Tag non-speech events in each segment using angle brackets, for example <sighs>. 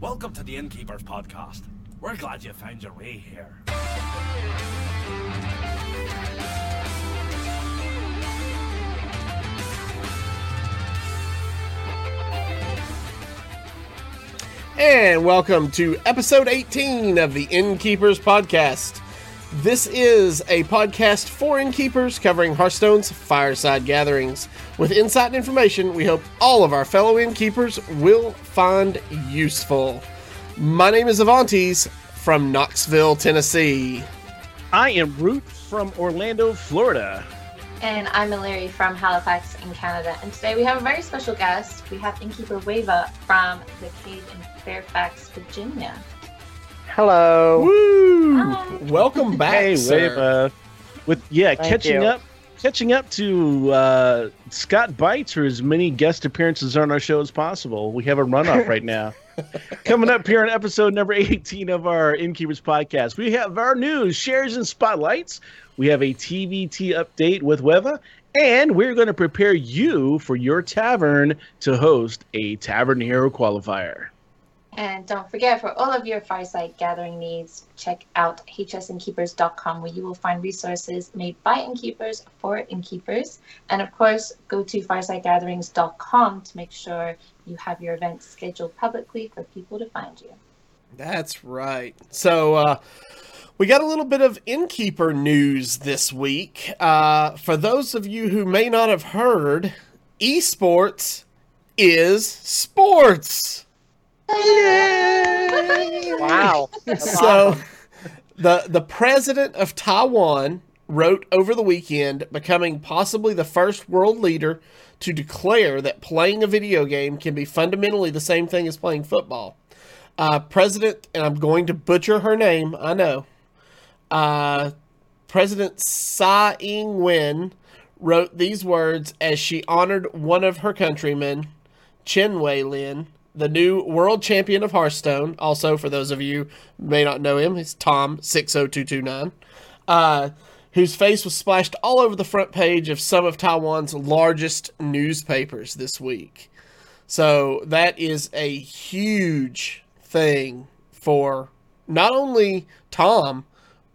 Welcome to the Innkeepers Podcast. We're glad you found your way here. And welcome to episode 18 of the Innkeepers Podcast. This is a podcast for innkeepers covering Hearthstone's fireside gatherings. With insight and information we hope all of our fellow innkeepers will find useful. My name is Avantes from Knoxville, Tennessee. I am Root from Orlando, Florida. And I'm Larry from Halifax in Canada. And today we have a very special guest. We have Innkeeper Wheva from the cave in Fairfax, Virginia. Hello. Woo! Hi. Welcome back, hey, sir. Wave, uh, with yeah, Thank catching you. up, catching up to uh, Scott Bites for as many guest appearances on our show as possible. We have a runoff right now. <laughs> Coming up here on episode number 18 of our Innkeepers podcast, we have our news, shares, and spotlights. We have a TVT update with Wheva, and we're going to prepare you for your tavern to host a Tavern Hero qualifier. And don't forget, for all of your fireside gathering needs, check out hsinnkeepers.com where you will find resources made by innkeepers for innkeepers. And of course, go to firesidegatherings.com to make sure you have your events scheduled publicly for people to find you. That's right. So, uh, we got a little bit of innkeeper news this week. Uh, for those of you who may not have heard, esports is sports. Wow. <laughs> So, the the president of Taiwan wrote over the weekend, becoming possibly the first world leader to declare that playing a video game can be fundamentally the same thing as playing football. Uh, President, and I'm going to butcher her name, I know. Uh, President Tsai Ing-wen wrote these words as she honored one of her countrymen, Chen Wei Lin, the new world champion of Hearthstone. Also, for those of you who may not know him, he's Tom six zero two two nine, uh, whose face was splashed all over the front page of some of Taiwan's largest newspapers this week. So that is a huge thing for not only Tom,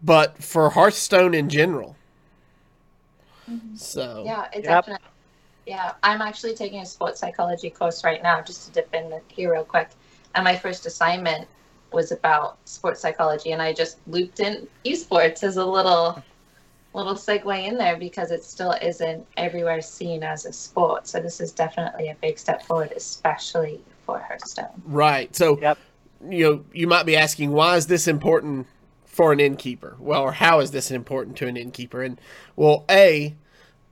but for Hearthstone in general. So Yeah, it's Yep. definitely. Yeah, I'm actually taking a sports psychology course right now, just to dip in here real quick. And my first assignment was about sports psychology, and I just looped in esports as a little, little segue in there because it still isn't everywhere seen as a sport. So this is definitely a big step forward, especially for Hearthstone. Right. So, Yep. you know, you might be asking, why is this important for an innkeeper? Well, or how is this important to an innkeeper? And, well, A,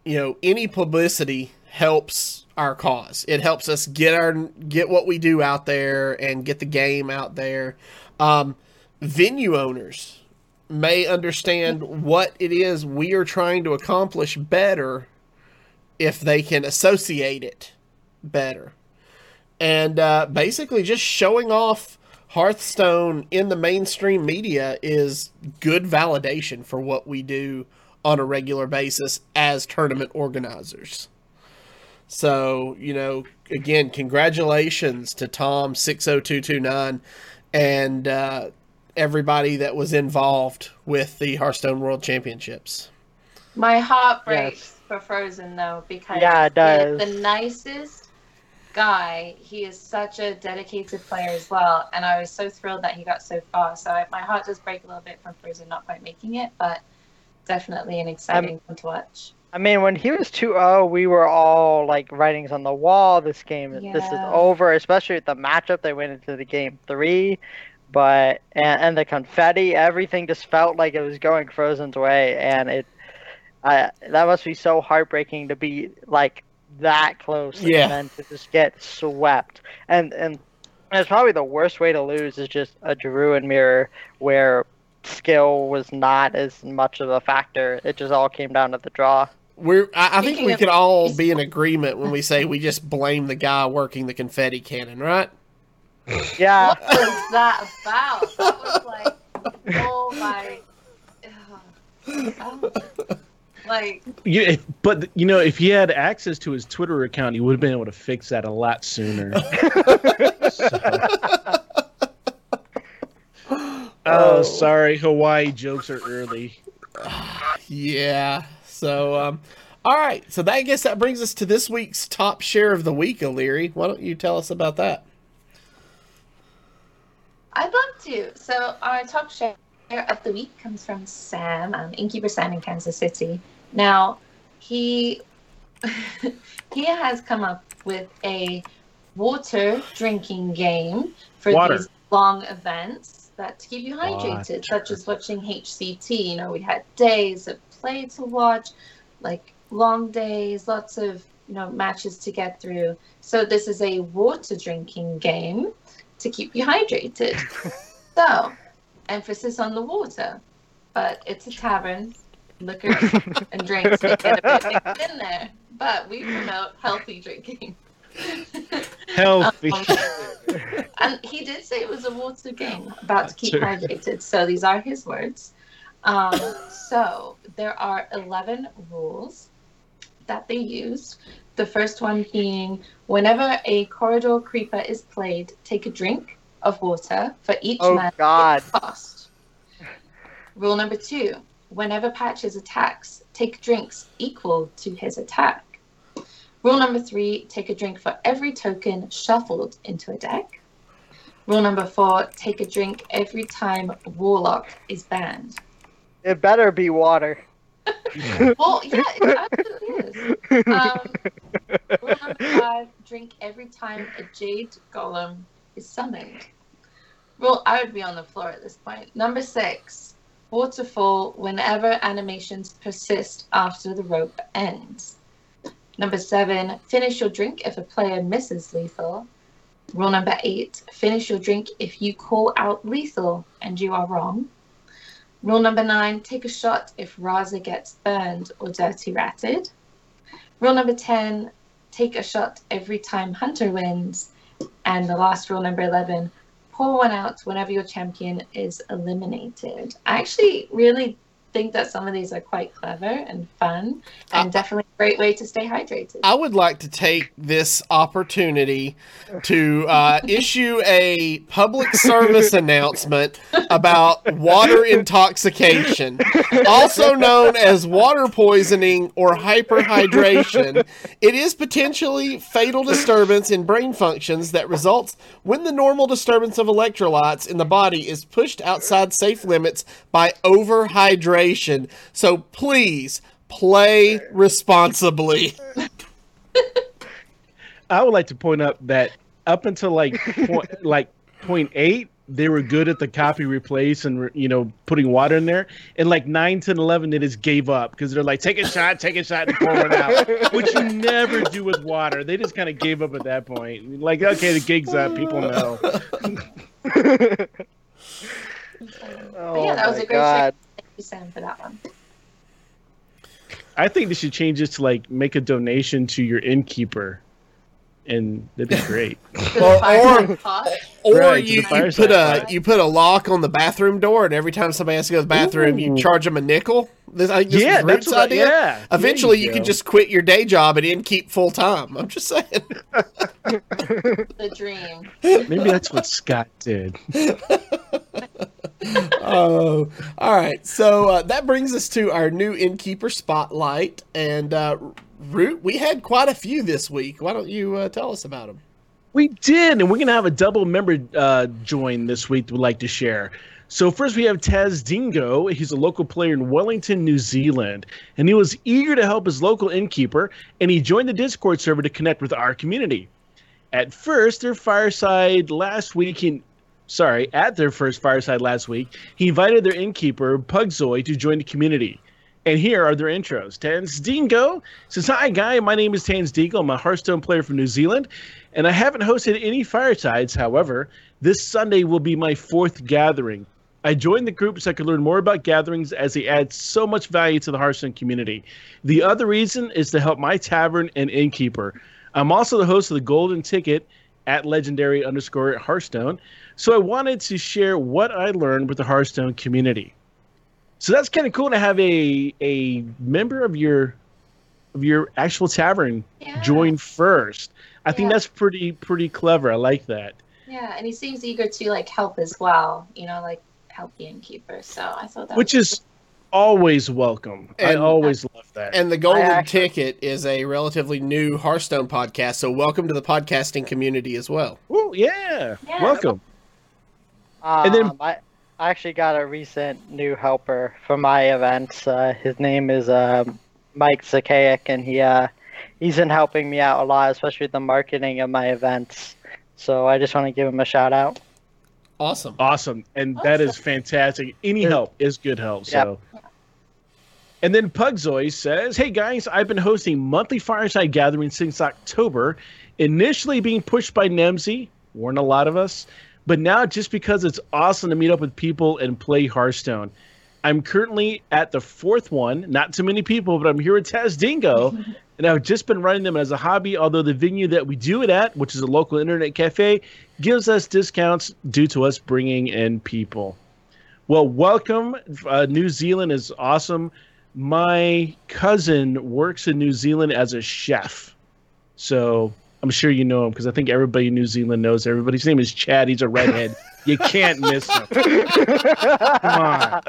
you know, any publicity helps our cause. It helps us get our get what we do out there and get the game out there. Um, venue owners may understand what it is we are trying to accomplish better if they can associate it better and uh, basically just showing off Hearthstone in the mainstream media is good validation for what we do on a regular basis as tournament organizers. So, you know, again, congratulations to Tom six zero two two nine and uh, everybody that was involved with the Hearthstone World Championships. My heart breaks Yes. for Frozen though because Yeah, it the- does. the nicest guy. He is such a dedicated player as well, and I was so thrilled that he got so far. So I, my heart does break a little bit from Frozen not quite making it, but definitely an exciting one to watch. I mean, when he was 2-0, we were all like writings on the wall. This game, this is over. Especially with the matchup they went into the game three, but and, and the confetti, everything just felt like it was going Frozen's way, and it, I that must be so heartbreaking to be like that close, Yeah. and then to just get swept. And and it's probably the worst way to lose is just a Druid mirror where skill was not as much of a factor. It just all came down to the draw. We're I, I think we of- could all be in agreement when we say we just blame the guy working the confetti cannon, right? Yeah. What was that about? That was like, oh my. ugh. Like, You, if, but you know, if he had access to his Twitter account, he would have been able to fix that a lot sooner. <laughs> So, uh, oh. Sorry, Hawaii jokes are early. <sighs> Yeah. So, um, all right. So that I guess that brings us to this week's top share of the week, O'Leary. Why don't you tell us about that? I'd love to. So our top share of the week comes from Sam, um, Innkeeper Sam in Kansas City. Now, he <laughs> he has come up with a water drinking game for Water. these long events that to keep you hydrated, Water. such as watching HCT. You know, we had days of play to watch, like long days, lots of you know matches to get through. So this is a water drinking game to keep you hydrated. <laughs> so, emphasis on the water, but it's a tavern, liquor and drinks get a bit mixed in there. But we promote healthy drinking. <laughs> Healthy. Um, and he did say it was a water game about to keep hydrated. So these are his words. Um, so there are 11 rules that they used. The first one being whenever a corridor creeper is played, take a drink of water for each Oh, man God. cost. Rule number two whenever Patches attacks, take drinks equal to his attack. Rule number three take a drink for every token shuffled into a deck. Rule number four take a drink every time Warlock is banned. It better be water. <laughs> Well, yeah, it absolutely is. <laughs> Um, rule number five drink every time a Jade Golem is summoned. Rule I would be on the floor at this point. Number six waterfall whenever animations persist after the rope ends. Number seven, finish your drink if a player misses lethal. Rule number eight, finish your drink if you call out lethal and you are wrong. Rule number nine, take a shot if Raza gets burned or dirty ratted. Rule number 10, take a shot every time Hunter wins. And the last rule, number 11, pour one out whenever your champion is eliminated. I actually really think that some of these are quite clever and fun and Uh, definitely a great way to stay hydrated. I would like to take this opportunity to uh, <laughs> issue a public service announcement about water intoxication, also known as water poisoning or hyperhydration. It is potentially fatal disturbance in brain functions that results when the normal disturbance of electrolytes in the body is pushed outside safe limits by overhydration. So please play responsibly. I would like to point out that up until like point, <laughs> like point eight, they were good at the copy replace and you know putting water in there. And like nine, 10, 11, they just gave up because they're like, take a shot, take a shot, and pour one out, which you never do with water. They just kind of gave up at that point. Like, okay, the gig's up, people know. <laughs> Oh yeah, that was my a great oh God. Thank you, for that one. I think they should change this to like make a donation to your innkeeper, and that'd be great. <laughs> For Or- or- Or Right, you, you put a fire. you put a lock on the bathroom door, and every time somebody has to go to the bathroom, you charge them a nickel. This, I this yeah, that's Root's what. I, idea. yeah. Eventually, There you, can just quit your day job and in keep full time. I'm just saying. <laughs> The dream. maybe that's what Scott did. <laughs> Oh, all right. So uh, that brings us to our new innkeeper spotlight, and uh, Root. We had quite a few this week. Why don't you uh, tell us about them? We did, and we're gonna have a double member uh, join this week. We'd like to share. So first we have Taz Dingo. He's a local player in Wellington, New Zealand, and he was eager to help his local innkeeper, and he joined the Discord server to connect with our community. At first, their fireside last week, he, sorry, at their first fireside last week, he invited their innkeeper Pugzoy to join the community. And here are their intros. Taz Dingo says, "Hi, guy. My name is Taz Dingo. I'm a Hearthstone player from New Zealand, and I haven't hosted any firesides. However, this Sunday will be my fourth gathering. I joined the group so I could learn more about gatherings as they add so much value to the Hearthstone community. The other reason is to help my tavern and innkeeper. I'm also the host of the Golden Ticket at legendary underscore Hearthstone, so I wanted to share what I learned with the Hearthstone community. So that's kind of cool to have a a member of your of your actual tavern Yeah. join first. I think that's pretty pretty clever. I like that. Yeah, and he seems eager to like help as well. You know, like help the innkeeper. So I thought that which was is always welcome. I And- always love that. And the Golden actually- Ticket is a relatively new Hearthstone podcast, so welcome to the podcasting community as well. oh yeah. Yeah. welcome. Um, And then- I, I actually got a recent new helper for my events. Uh, his name is uh, Mike Zakaic, and he uh, he's been helping me out a lot, especially with the marketing of my events. So I just want to give him a shout out. Awesome. Awesome, and that is fantastic. Any help is good help. So. And then Pugzoy says, "Hey guys, I've been hosting monthly fireside gatherings since October. Initially being pushed by Nemsy, weren't a lot of us, but now just because it's awesome to meet up with people and play Hearthstone. I'm currently at the fourth one. Not too many people, but I'm here with Taz Dingo, <laughs> and I've just been running them as a hobby. Although the venue that we do it at, which is a local internet cafe, gives us discounts due to us bringing in people. Well, welcome. Uh, New Zealand is awesome. My cousin works in New Zealand as a chef, so I'm sure you know him because I think everybody in New Zealand knows everybody. His name is Chad. He's a redhead. you can't miss him. Come on.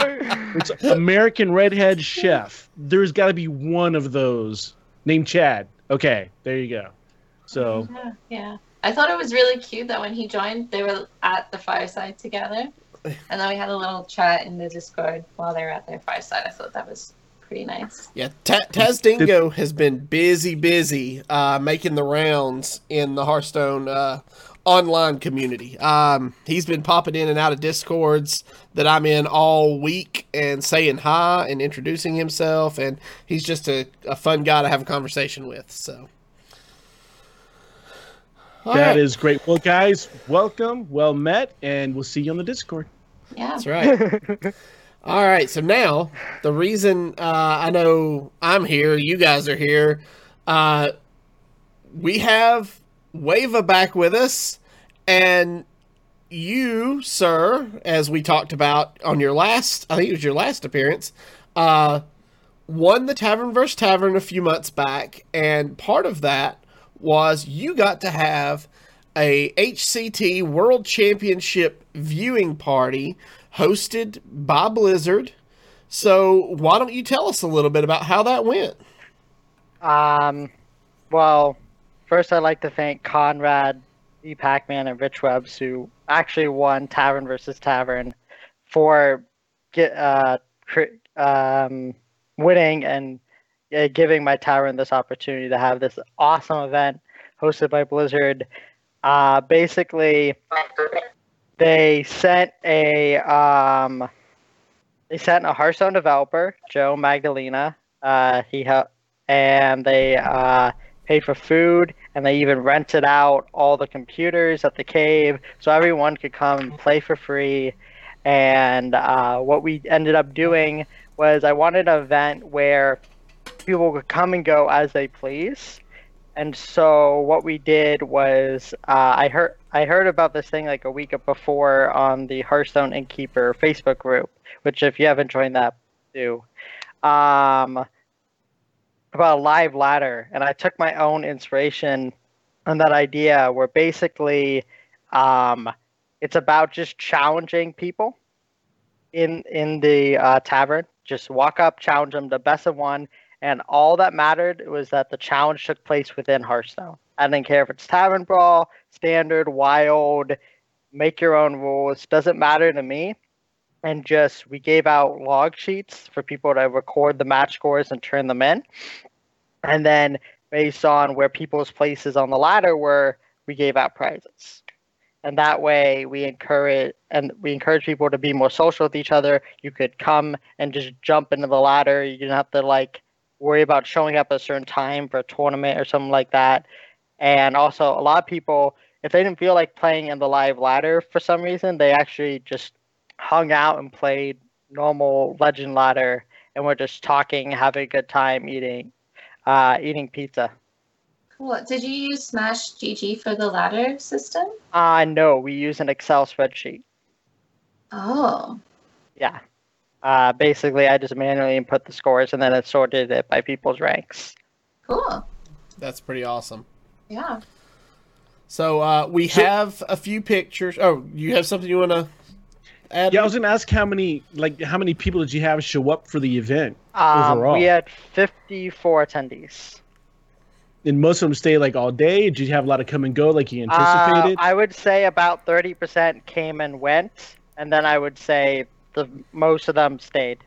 It's American redhead chef. There's got to be one of those named Chad. Okay, there you go. So Yeah, yeah. I thought it was really cute that when he joined, they were at the fireside together, and then we had a little chat in the Discord while they were at their fireside. I thought that was pretty nice. Yeah, Ta- Taz Dingo has been busy, busy uh, making the rounds in the Hearthstone uh, online community. Um, he's been popping in and out of Discords that I'm in all week and saying hi and introducing himself, and he's just a, a fun guy to have a conversation with. So. All that right. is great. Well, guys, welcome, well met, and we'll see you on the Discord. Yeah. That's right. <laughs> All right. So now the reason uh, I know I'm here, you guys are here. Uh, we have Wheva back with us, and you, sir, as we talked about on your last, I think it was your last appearance, uh, won the Tavern vs Tavern a few months back, and part of that was you got to have a HCT World Championship viewing party hosted by Blizzard. So why don't you tell us a little bit about how that went? Um, well, first I'd like to thank Conrad, E. Pac-Man, and Rich Webbs who actually won Tavern versus Tavern for get uh um winning and uh, giving my tavern this opportunity to have this awesome event hosted by Blizzard. Uh, basically, they sent a um, they sent a Hearthstone developer, Joe Magdalena. Uh, he helped and they uh, paid for food and they even rented out all the computers at the cave so everyone could come and play for free and uh, what we ended up doing was i wanted an event where people could come and go as they please and so what we did was uh, i heard i heard about this thing like a week before on the hearthstone innkeeper facebook group which if you haven't joined that do um, about a live ladder, and I took my own inspiration on that idea. Where basically, um, it's about just challenging people in in the uh, tavern. Just walk up, challenge them, the best of one, and all that mattered was that the challenge took place within Hearthstone. I didn't care if it's tavern brawl, standard, wild, make your own rules. Doesn't matter to me and just we gave out log sheets for people to record the match scores and turn them in. And then based on where people's places on the ladder were, we gave out prizes. And that way we encourage and we encourage people to be more social with each other. You could come and just jump into the ladder. You didn't have to like worry about showing up at a certain time for a tournament or something like that. And also a lot of people if they didn't feel like playing in the live ladder for some reason, they actually just hung out and played normal legend ladder and we're just talking having a good time eating uh, eating pizza Cool. Did you use Smash GG for the ladder system? uh no we use an excel spreadsheet Oh. yeah uh, basically i just manually input the scores and then it sorted it by people's ranks Cool. That's pretty awesome. Yeah. So uh, we have a few pictures. Oh, you have something you want to? add? Yeah, I was gonna ask how many like how many people did you have show up for the event? Um, Overall. we had 54 attendees. And most of them stay like all day. Did you have a lot of come and go like you Uh, anticipated? I would say about 30% came and went, and then I would say the most of them stayed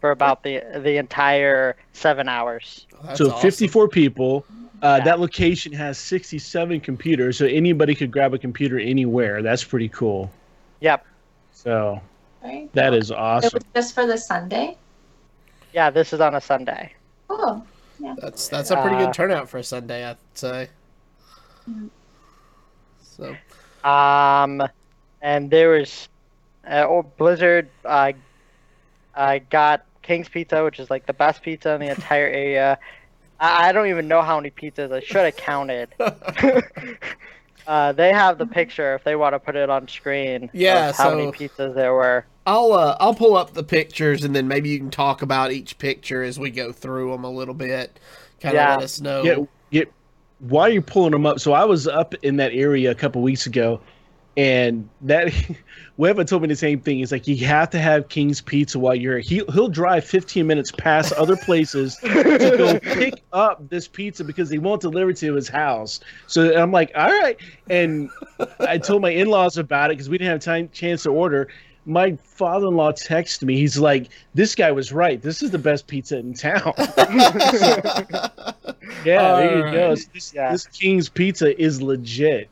for about the the entire seven hours. That's so awesome. 54 people. Uh, Yeah. That location has 67 computers, so anybody could grab a computer anywhere. That's pretty cool. Yep. So Right? that is It awesome. was just for the Sunday. Yeah, this is on a Sunday. Oh, That's that's a pretty Uh, good turnout for a Sunday, I'd say. So Um, and there was, uh, oh, Blizzard. Uh, I got King's Pizza, which is like the best pizza in the entire area. I, I don't even know how many pizzas. I should have counted. <laughs> <laughs> uh, they have the picture if they want to put it on screen. Yeah, of how many pizzas there were. I'll uh, I'll pull up the pictures and then maybe you can talk about each picture as we go through them a little bit. Kind of Yeah. let us know. Yeah, yeah. While you're pulling them up, so I was up in that area a couple weeks ago, and that <laughs> Wheva told me the same thing. He's like, you have to have King's Pizza while you're. He he'll drive 15 minutes past other places to go <laughs> pick up this pizza because he won't deliver it to his house. So I'm like, all right. And I told my in-laws about it because we didn't have time chance to order. My father-in-law texted me. He's like, "This guy was right. This is the best pizza in town." <laughs> yeah, there you go. So this, Yeah. this King's Pizza is legit.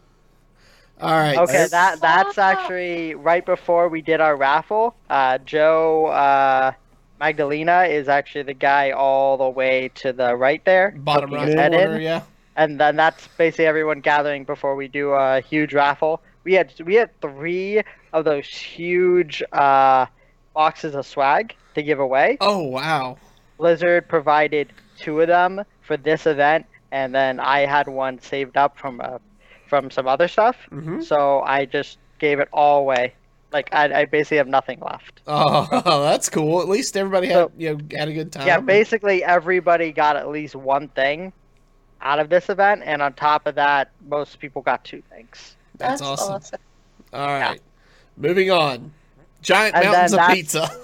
All right. Okay, that's- that that's actually right before we did our raffle. Uh, Joe uh, Magdalena is actually the guy all the way to the right there, bottom poking right his head corner. in, Yeah. and then that's basically everyone gathering before we do a huge raffle. We had we had three of those huge uh, boxes of swag to give away. Oh wow. Blizzard provided two of them for this event, and then I had one saved up from uh, from some other stuff. hmm So I just gave it all away. Like I, I basically have nothing left. <laughs> Oh, that's cool. At least everybody had So- you know had a good time. yeah, basically everybody got at least one thing out of this event, and on top of that, most people got two things. That's awesome. All right. Moving on. Giant And mountains of pizza. <laughs>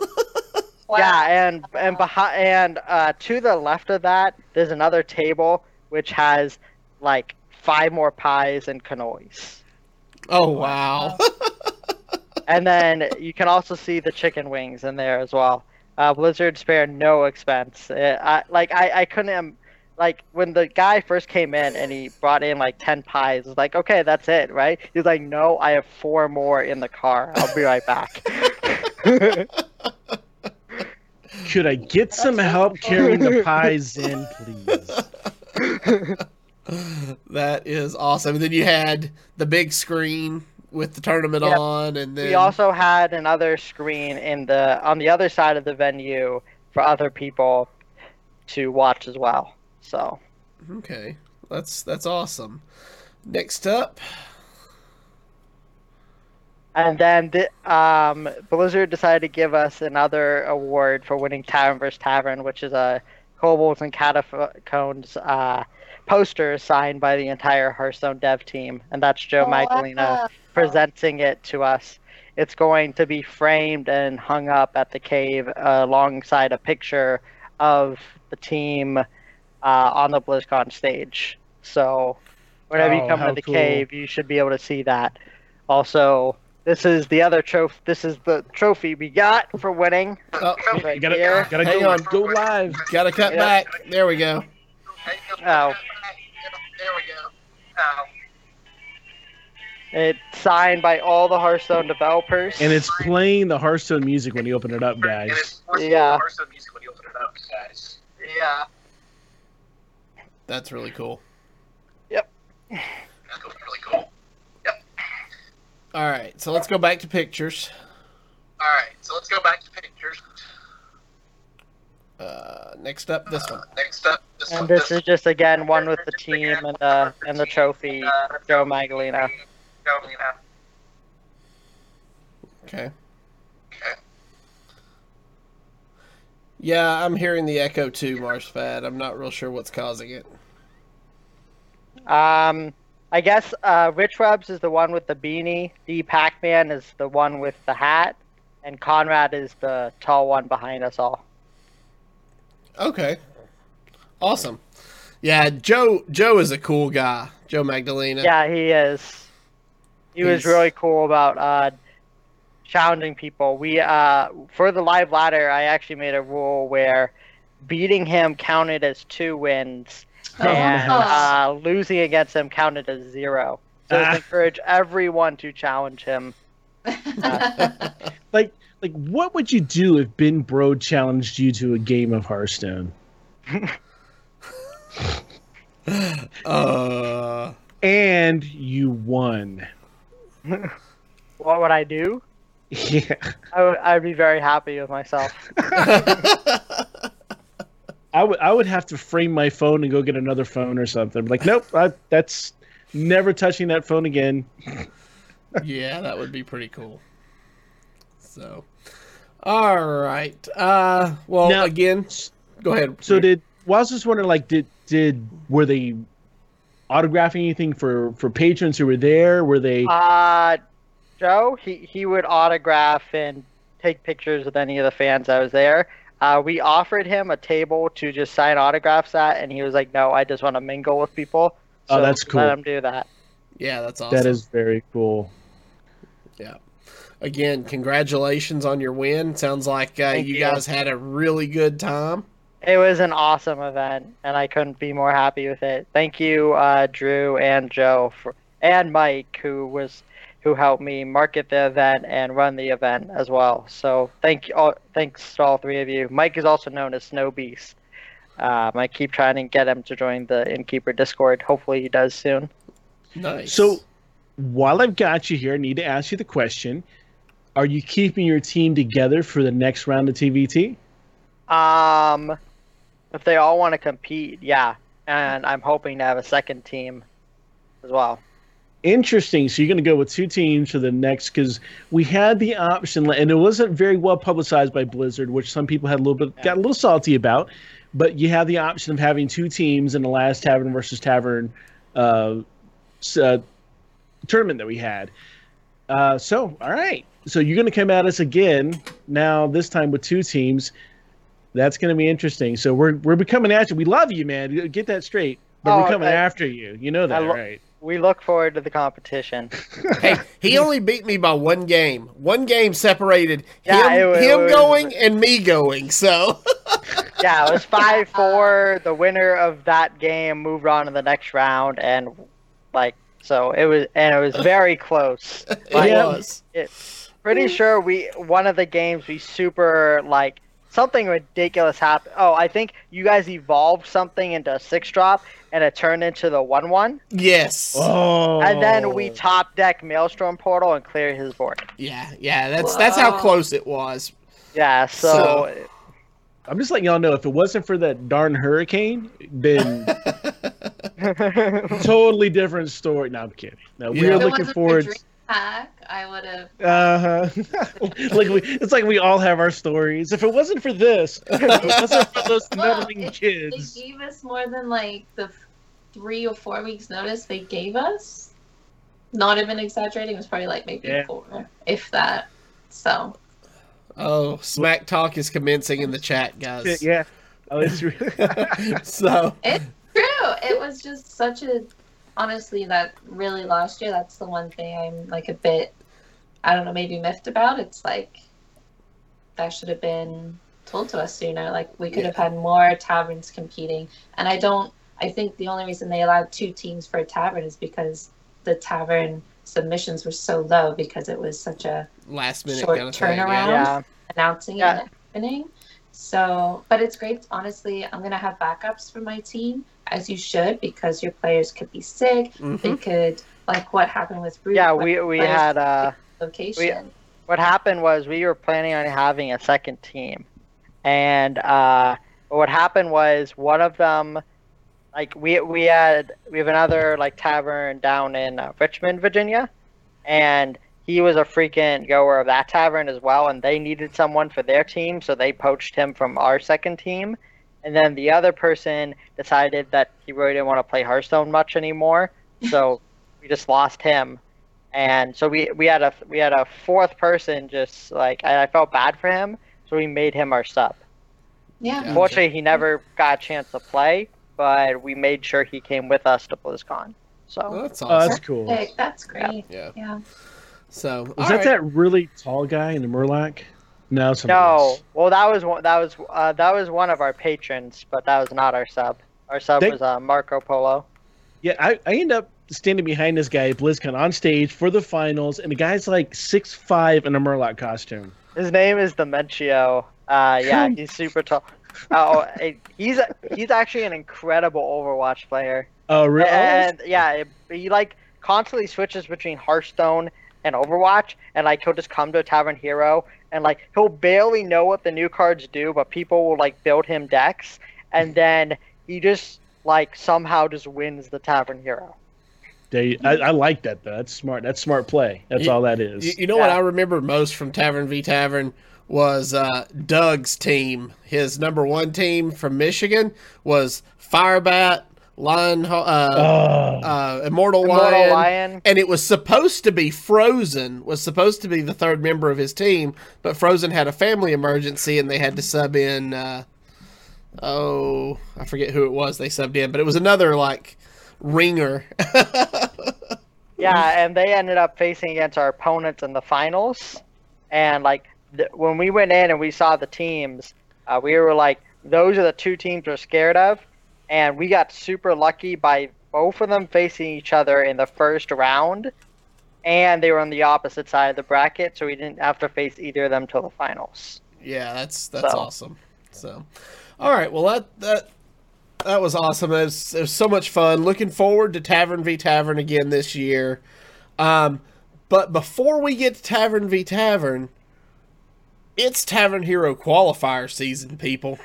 Wow. Yeah, and and behind and uh, to the left of that, there's another table which has like five more pies and cannolis. oh wow. <laughs> And then you can also see the chicken wings in there as well. Uh, Blizzard spared no expense. Uh, I, like I, I couldn't. Like when the guy first came in and he brought in like ten pies, it's like okay, that's it, right? He's like, no, I have four more in the car. I'll be right back. <laughs> Could I get some help carrying the pies in, please? <laughs> <laughs> that is awesome. And then you had the big screen with the tournament Yep. on, and then we also had another screen in the on the other side of the venue for other people to watch as well. So okay, that's that's awesome. Next up, And then the, um, Blizzard decided to give us another award for winning Tavern vs. Tavern, which is a Kobolds and Catacombs uh, poster signed by the entire Hearthstone dev team. And that's Joe Magdalena presenting it to us. It's going to be framed and hung up at the cave uh, alongside a picture of the team uh, on the BlizzCon stage. So whenever you Oh, come to the cool. cave, you should be able to see that. Also, this is the other trophy. This is the trophy we got for winning. oh, Right You gotta, here. gotta Hang go, on. go live. gotta cut Yeah. back. There we go. Oh, There we go. Oh. it's signed by all the Hearthstone developers. And it's playing the Hearthstone music when you open it up, guys. Yeah. Hearthstone music when you open it up, guys. Yeah. That's really cool. Yep. That's really cool. Yep. All right, so let's go back to pictures. Alright, so let's go back to pictures. Uh, next up, this one. Next up, this and one. this is just again one with the team and the and the trophy. Joe Magdalena. Joe Magdalena. Okay. Okay. Yeah, I'm hearing the echo too, Marsfad. I'm not real sure what's causing it. Um, I guess uh, Rich Webs is the one with the beanie. D Pac-Man is the one with the hat, and Conrad is the tall one behind us all. Okay. Awesome. Yeah, Joe Joe is a cool guy. Joe Magdalena. Yeah, he is. He was really cool about uh, challenging people. We uh, for the live ladder, I actually made a rule where beating him counted as two wins, Oh, and nice. uh, losing against him counted as zero. So Ah. I encourage everyone to challenge him. <laughs> <laughs> Like, like, what would you do if Ben Brode challenged you to a game of Hearthstone? Uh And you won. What would I do? Yeah. I would I'd be very happy with myself. <laughs> I would I would have to frame my phone and go get another phone or something. Like, nope, I, that's never touching that phone again. yeah, that would be pretty cool. So, all right. Uh, well, Now- again, go ahead. So did well, I was just wondering, like, did did were they autographing anything for for patrons who were there? Were they? Uh, Joe, he, he would autograph and take pictures with any of the fans that was there. Uh, we offered him a table to just sign autographs at, and he was like, "No, I just want to mingle with people." Oh, that's cool. Let him do that. yeah, that's awesome. That is very cool. Again. Congratulations on your win. Sounds like uh, you you. guys had a really good time. It was an awesome event, and I couldn't be more happy with it. Thank you, uh, Drew and Joe, for, and Mike, who was who helped me market the event and run the event as well. So thank you, all, thanks to all three of you. Mike is also known as Snow Beast. Um, I keep trying to get him to join the Innkeeper Discord. Hopefully, he does soon. Nice. So, while I've got you here, I need to ask you the question: Are you keeping your team together for the next round of TVT? Um, if they all want to compete, yeah, and I'm hoping to have a second team as well. Interesting. So you're going to go with two teams for the next because we had the option, and it wasn't very well publicized by Blizzard, which some people had a little bit got a little salty about. But you have the option of having two teams in the last Tavern versus Tavern uh, uh, tournament that we had. Uh, so, all right. So you're going to come at us again now. This time with two teams. That's going to be interesting. So we're we're becoming after. We love you, man. Get that straight. But Oh, we're coming I- after you. You know that, lo- right? We look forward to the competition. <laughs> hey, he only beat me by one game. One game separated Yeah, him, it wa- him was- going and me going. So, <laughs> yeah, it was five four. <laughs> The winner of that game moved on to the next round, and like so it was, and it was very close. <laughs> it Like, Yeah. was. Pretty sure we one of the games we super like something ridiculous happened. Oh, I think you guys evolved something into a six drop, and it turned into the one one, Yes. Oh. and then we top deck Maelstrom Portal and clear his board. Yeah, yeah. That's that's how close it was. Yeah, so, I'm just letting y'all know if it wasn't for that darn hurricane, then <laughs> totally different story. No, I'm kidding. No, we Yeah. are If If it looking forward. For Dream Hack, I would have. Uh huh. <laughs> like we, it's like we all have our stories. If it wasn't for this, if it wasn't for those <laughs> meddling if kids. They gave us more than like the three or four weeks notice they gave us. Not even exaggerating, it was probably like maybe Yeah. four, if that. So Oh, smack talk is commencing in the chat, guys. Yeah. Oh, it's really. <laughs> so, true. It was just such a honestly that really last year. That's the one thing I'm like a bit. I don't know, maybe miffed about. It's like that should have been told to us sooner. Like we could have had more taverns competing, and I don't. I think the only reason they allowed two teams for a tavern is because the tavern submissions were so low because it was such a last minute Short kind of turnaround. Yeah. yeah. announcing Yeah. it and happening. So, but it's great. Honestly, I'm gonna have backups for my team, as you should, because your players could be sick. They Mhm. could, like what happened with Root. Yeah, we we had uh location. what happened was we were planning on having a second team and uh what happened was one of them like we we had we have another like tavern down in uh, richmond virginia and he was a frequent goer of that tavern as well and they needed someone for their team so they poached him from our second team and then the other person decided that he really didn't want to play hearthstone much anymore <laughs> so we just lost him, and so we we had a we had a fourth person just like I, I felt bad for him, so we made him our sub. Yeah. Yeah. Fortunately, he never got a chance to play, but we made sure he came with us to BlizzCon. So Well, that's Oh, that's cool. Perfect. That's great. yeah. Yeah. So Was that right. that really tall guy in the Murloc? No, no, else. well that was one that was uh, that was one of our patrons, but that was not our sub. Our sub They- was uh, Marco Polo. Yeah, I, I end up standing behind this guy at BlizzCon on stage for the finals, and the guy's like six five in a Murloc costume. His name is Dementio. Uh, yeah, he's super tall. Oh, eh, he's he's actually an incredible Overwatch player. Oh, really? And yeah, it, he like constantly switches between Hearthstone and Overwatch, and like he'll just come to a Tavern Hero, and like he'll barely know what the new cards do, but people will like build him decks, and then he just like somehow just wins the Tavern Hero. They, I, I like that though. That's smart. That's smart play. That's You- all that is. You, you know what I remember most from Tavern v Tavern was uh, Doug's team. His number one team from Michigan was Firebat, Lion, uh, uh, Immortal, Immortal Lion, Lion. and it was supposed to be Frozen. Was supposed to be the third member of his team, but Frozen had a family emergency and they had to sub in. Uh, oh, I forget who it was they subbed in, but it was another like ringer. <laughs> Yeah, and they ended up facing against our opponents in the finals. And like th- when we went in and we saw the teams, uh, we were like, those are the two teams we're scared of. And we got super lucky by both of them facing each other in the first round. And they were on the opposite side of the bracket, so we didn't have to face either of them till the finals. Yeah, that's that's So. awesome. So, all right, well that that that was awesome. It was, it was so much fun. Looking forward to Tavern v Tavern again this year. Um, but before we get to Tavern v Tavern, it's Tavern Hero qualifier season, people.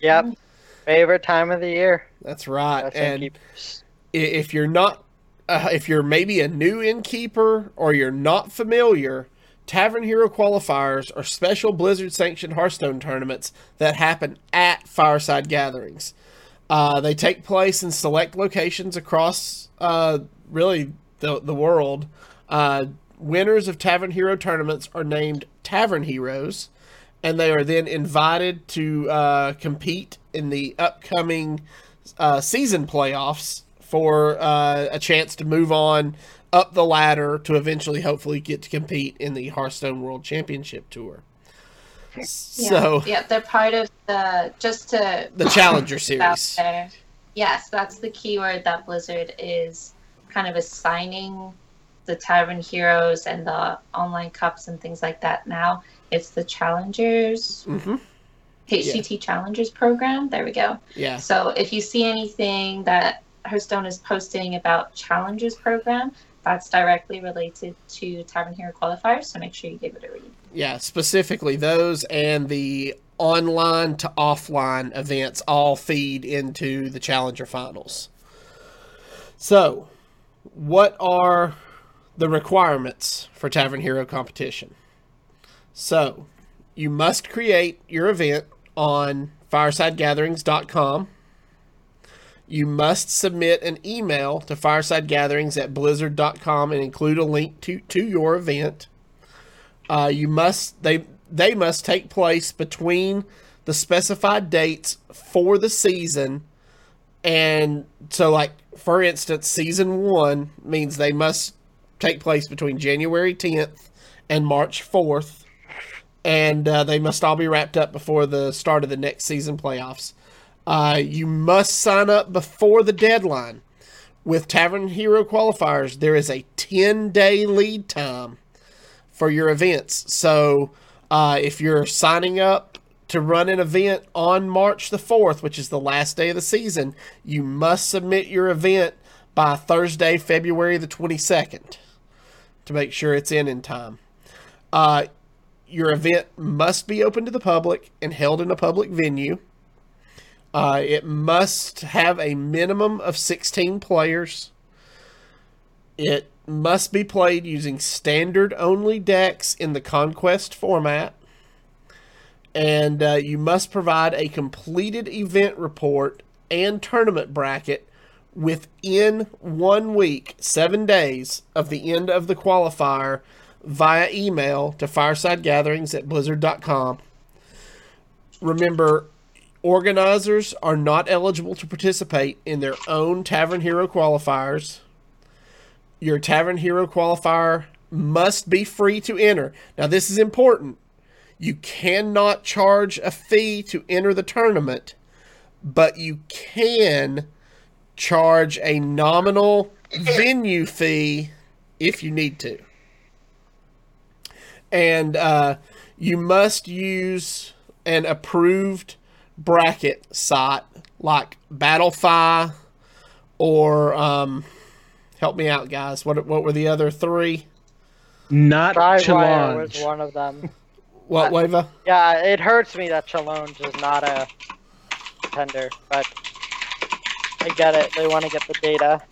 Yep. Favorite time of the year. That's right. That's and innkeepers. if you're not uh, if you're maybe a new innkeeper or you're not familiar tavern hero qualifiers are special blizzard sanctioned hearthstone tournaments that happen at fireside gatherings uh, they take place in select locations across uh, really the, the world uh, winners of tavern hero tournaments are named tavern heroes and they are then invited to uh, compete in the upcoming uh, season playoffs for uh, a chance to move on up the ladder to eventually, hopefully, get to compete in the Hearthstone World Championship Tour. Yeah. So yeah, they're part of the just to the Challenger <coughs> Series. Yes, that's the keyword that Blizzard is kind of assigning the Tavern Heroes and the online cups and things like that now. It's the Challengers, hmm HCT Challengers program. There we go. Yeah, So if you see anything that Hearthstone is posting about Challengers program, that's directly related to Tavern Hero qualifiers. So make sure you give it a read. yeah. Specifically, those and the online to offline events all feed into the Challenger Finals. So, what are the requirements for Tavern Hero competition? So, you must create your event on firesidegatherings.com. You must submit an email to firesidegatherings at blizzard.com and include a link to, to your event. Uh, you must they they must take place between the specified dates for the season and so like for instance season 1 means they must take place between January 10th and March 4th and uh, they must all be wrapped up before the start of the next season playoffs. Uh, you must sign up before the deadline. With Tavern Hero qualifiers, there is a 10 day lead time for your events. So uh, if you're signing up to run an event on March the 4th, which is the last day of the season, you must submit your event by Thursday, February the 22nd to make sure it's in in time. Uh, your event must be open to the public and held in a public venue. Uh, it must have a minimum of 16 players. It must be played using standard only decks in the Conquest format. And uh, you must provide a completed event report and tournament bracket within one week, seven days of the end of the qualifier via email to firesidegatherings at blizzard.com. Remember, organizers are not eligible to participate in their own Tavern Hero qualifiers. Your Tavern Hero qualifier must be free to enter. Now, this is important. You cannot charge a fee to enter the tournament, but you can charge a nominal venue fee if you need to. And uh, you must use an approved bracket site like Battlefy or um, help me out, guys. What what were the other three? Not Strivewire was one of them. What Uh, Wheva? Yeah, it hurts me that Challonge is not a contender, but I get it. They want to get the data.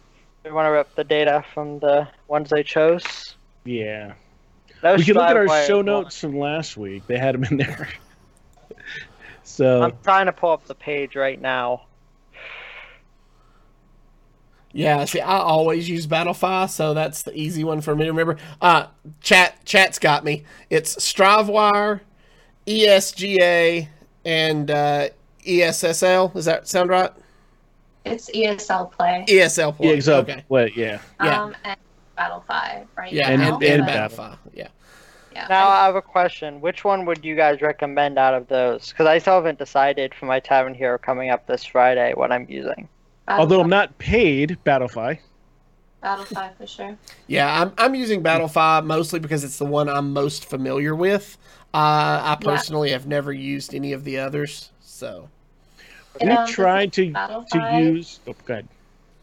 They want to rip the data from the ones they chose. Yeah. No we can look at our show one. notes from last week. They had them in there. <laughs> so I'm trying to pull up the page right now. Yeah, see, I always use Battlefy, so that's the easy one for me to remember. Uh, chat, chat's got me. It's Strivewire, ESGA, and uh, ESSL. Does that sound right? It's ESL play. ESL. yeah, Play. so Okay. what? Yeah. Yeah. Um, and Battlefy right Yeah, And- now. and, and, but- Battle- Battlefy. Yeah. yeah, Now I- I have a question. Which one would you guys recommend out of those? Because I still haven't decided for my Tavern Hero coming up this Friday what I'm using. Battle Although I'm not paid, Battlefy. Battlefy for sure. Yeah, I'm, I'm using Battlefy mostly because it's the one I'm most familiar with. Uh, I Yeah. personally have never used any of the others, so. We And, tried to thing with Battle to use. Oh, go ahead.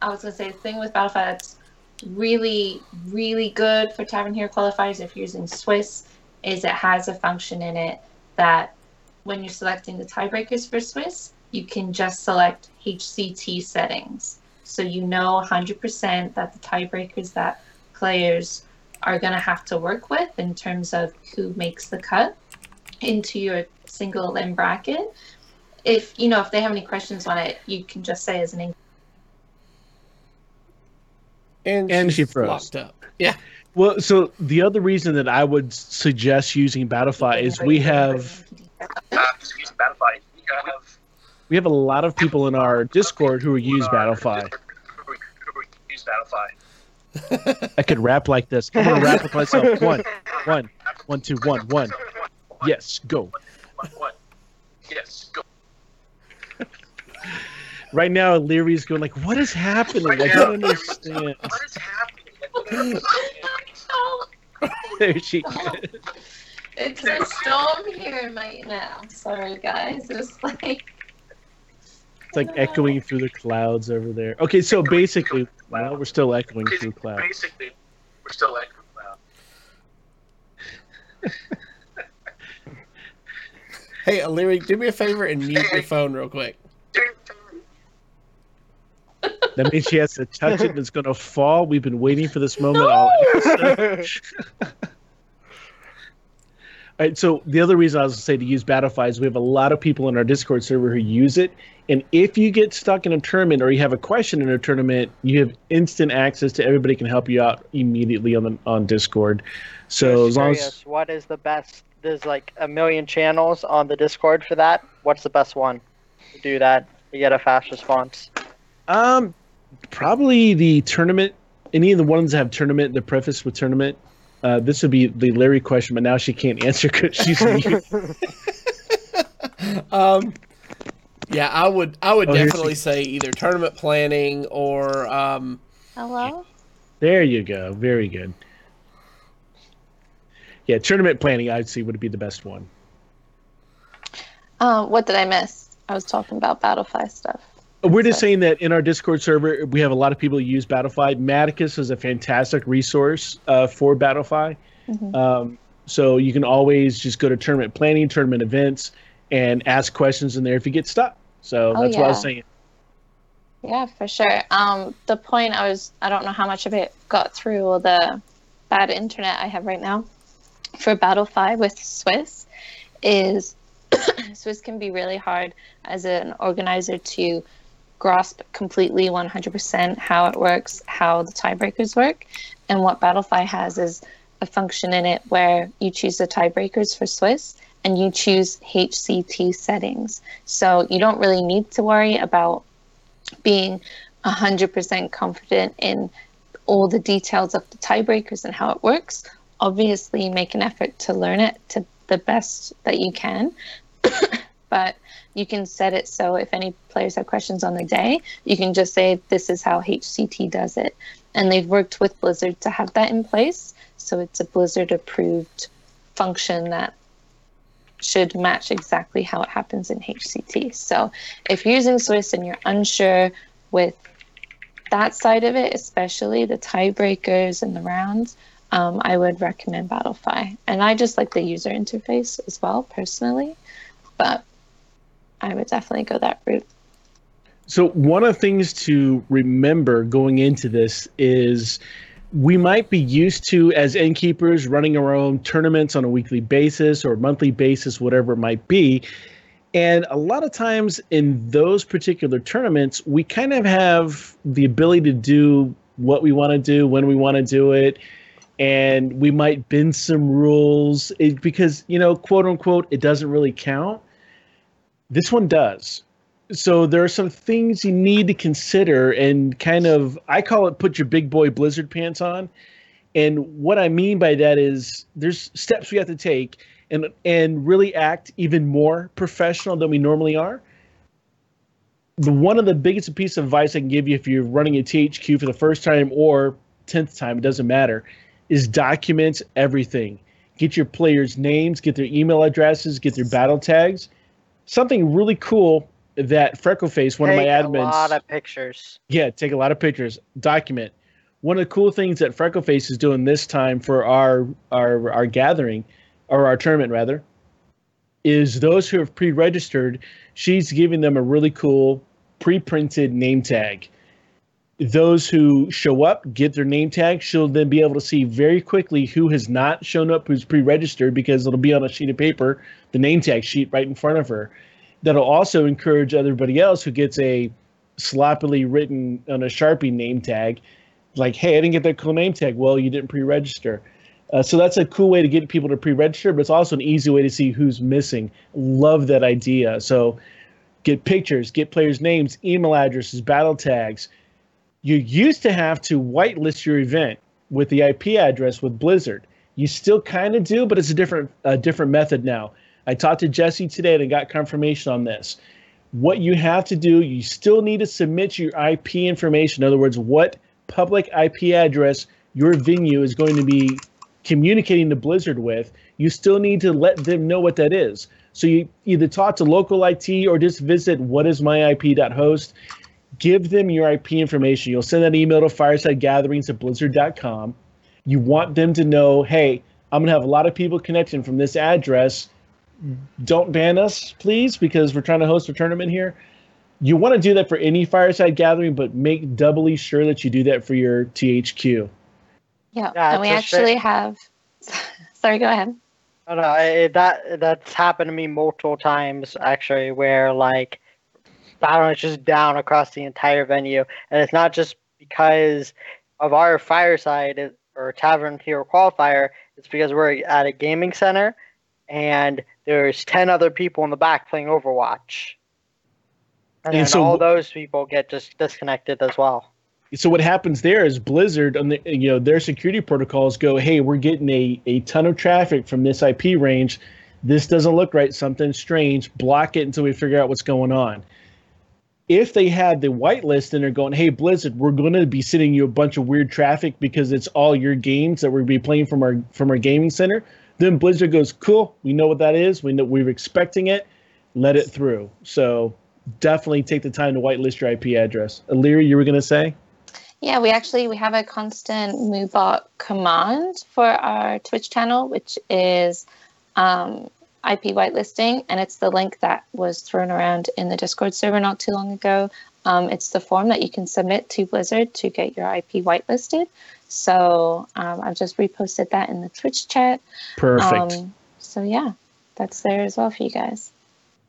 I was gonna say the thing with Battlefy that's really, really good for Tavern Hero qualifiers if you're using Swiss is it has a function in it that when you're selecting the tiebreakers for Swiss, you can just select HCT settings. So you know 100% that the tiebreakers that players are going to have to work with in terms of who makes the cut into your single elim bracket. If you know if they have any questions on it, you can just say as an And, And she she's froze. locked up. Yeah. Well, so the other reason that I would suggest using Battlefy is we have excuse me, Battlefy. We have a lot of people in our Discord who use Battlefy. Who we- who we use Battlefy. I could rap like this. I'm gonna rap with myself. One, one, one, two, one, one. Yes, go. One, one. Yes, go. Right now, Leary's going like, "What is happening? I don't understand." What is <laughs> happening? I don't understand. There she. It's a storm here right now. Sorry, guys. It's like It's like echoing through the clouds over there. Okay, so basically, well, we're still echoing through clouds. Basically, we're still like, wow. Hey, Leary, do me a favor and mute your phone real quick. That means she has to touch it and it's going to fall. We've been waiting for this moment all episode. <laughs> All right, so the other reason I was going to say to use Battlefy is we have a lot of people in our Discord server who use it. And if you get stuck in a tournament or you have a question in a tournament, you have instant access to everybody can help you out immediately on the, on Discord. So Just as long curious, as what is the best? There's like a million channels on the Discord for that. What's the best one to do that? You get a fast response. um probably the tournament any of the ones that have tournament the preface with tournament uh, this would be the Larry question, but now she can't answer because she's <laughs> mute. <laughs> Um, yeah, I would I would Oh, definitely say either tournament planning or um, hello. There you go. Very good. Yeah, tournament planning, I'd say would be the best one. Um, what did I miss? I was talking about Battlefy stuff. We're just saying that in our Discord server, we have a lot of people who use Battlefy. Maticus is a fantastic resource uh, for Battlefy. Mhm. Um, so you can always just go to tournament planning, tournament events, and ask questions in there if you get stuck. So Oh, that's what I was saying. Yeah, for sure. Um, the point I was, I don't know how much of it got through or the bad internet I have right now for Battlefy with Swiss is <coughs> Swiss can be really hard as an organizer to grasp completely 100% how it works, how the tiebreakers work. And what Battlefy has is a function in it where you choose the tiebreakers for Swiss and you choose HCT settings. So you don't really need to worry about being 100% confident in all the details of the tiebreakers and how it works. Obviously, make an effort to learn it to the best that you can. <coughs> but you can set it so if any players have questions on the day, you can just say, This is how HCT does it. And they've worked with Blizzard to have that in place. So it's a Blizzard approved function that should match exactly how it happens in HCT. So if you're using Swiss and you're unsure with that side of it, especially the tiebreakers and the rounds, um, I would recommend Battlefy. And I just like the user interface as well, personally. But I would definitely go that route. So one of the things to remember going into this is we might be used to as innkeepers running our own tournaments on a weekly basis or monthly basis, whatever it might be. And a lot of times in those particular tournaments, we kind of have the ability to do what we want to do when we want to do it. And we might bend some rules because, you know, quote unquote, it doesn't really count. This one does. So there are some things you need to consider and kind of I call it put your big boy blizzard pants on. And what I mean by that is there's steps we have to take and and really act even more professional than we normally are. The one of the biggest piece of advice I can give you if you're running a THQ for the first time or tenth time, it doesn't matter, is document everything. Get your players' names, get their email addresses, get their battle tags, something really cool that Freckleface, one Take of my admins, a lot of pictures. yeah, take a lot of pictures, document. One of the cool things that Freckleface is doing this time for our our our gathering, or our tournament rather, is those who have pre-registered. She's giving them a really cool pre-printed name tag. Those who show up get their name tag. She'll then be able to see very quickly who has not shown up, who's pre-registered, because it'll be on a sheet of paper, the name tag sheet right in front of her. That'll also encourage everybody else who gets a sloppily written on a sharpie name tag, like, "Hey, I didn't get that cool name tag." Well, you didn't pre-register. Uh, so that's a cool way to get people to pre-register, but it's also an easy way to see who's missing. Love that idea. So get pictures, get players' names, email addresses, battle tags. You used to have to whitelist your event with the IP address with Blizzard. You still kind of do, but it's a different a different method now. I talked to Jesse today and I got confirmation on this. What you have to do, you still need to submit your IP information. In other words, what public IP address your venue is going to be communicating to Blizzard with, you still need to let them know what that is. So you either talk to local IT or just visit whatismyip.host. Give them your IP information. You'll send that email to firesidegatherings at blizzard.com. You want them to know, hey, I'm going to have a lot of people connecting from this address. Don't ban us, please, because we're trying to host a tournament here. You want to do that for any fireside gathering, but make doubly sure that you do that for your THQ. Yeah, Yeah, and we actually shame. have. <laughs> Sorry, go ahead. No, no, it, that that's happened to me multiple times actually, where like battle is just down across the entire venue, and it's not just because of our fireside or tavern hero qualifier. It's because we're at a gaming center, and there's ten other people in the back playing Overwatch, and, And then so all those people get just disconnected as well. so what happens there is Blizzard on the you know their security protocols go, hey, we're getting a, a ton of traffic from this IP range. This doesn't look right, something strange. Block it until we figure out what's going on. If they had the whitelist and they're going, hey Blizzard, we're going to be sending you a bunch of weird traffic because it's all your games that we're be playing from our from our gaming center, then Blizzard goes, cool, we know what that is. We know we're expecting it. Let it through. So definitely take the time to whitelist your IP address. Illyria, you were going to say? Yeah, we actually we have a constant MooBot command for our Twitch channel, which is um, IP whitelisting, and it's the link that was thrown around in the Discord server not too long ago. Um, it's the form that you can submit to Blizzard to get your IP whitelisted. So um, I've just reposted that in the Twitch chat. Perfect. Um, so yeah, that's there as well for you guys.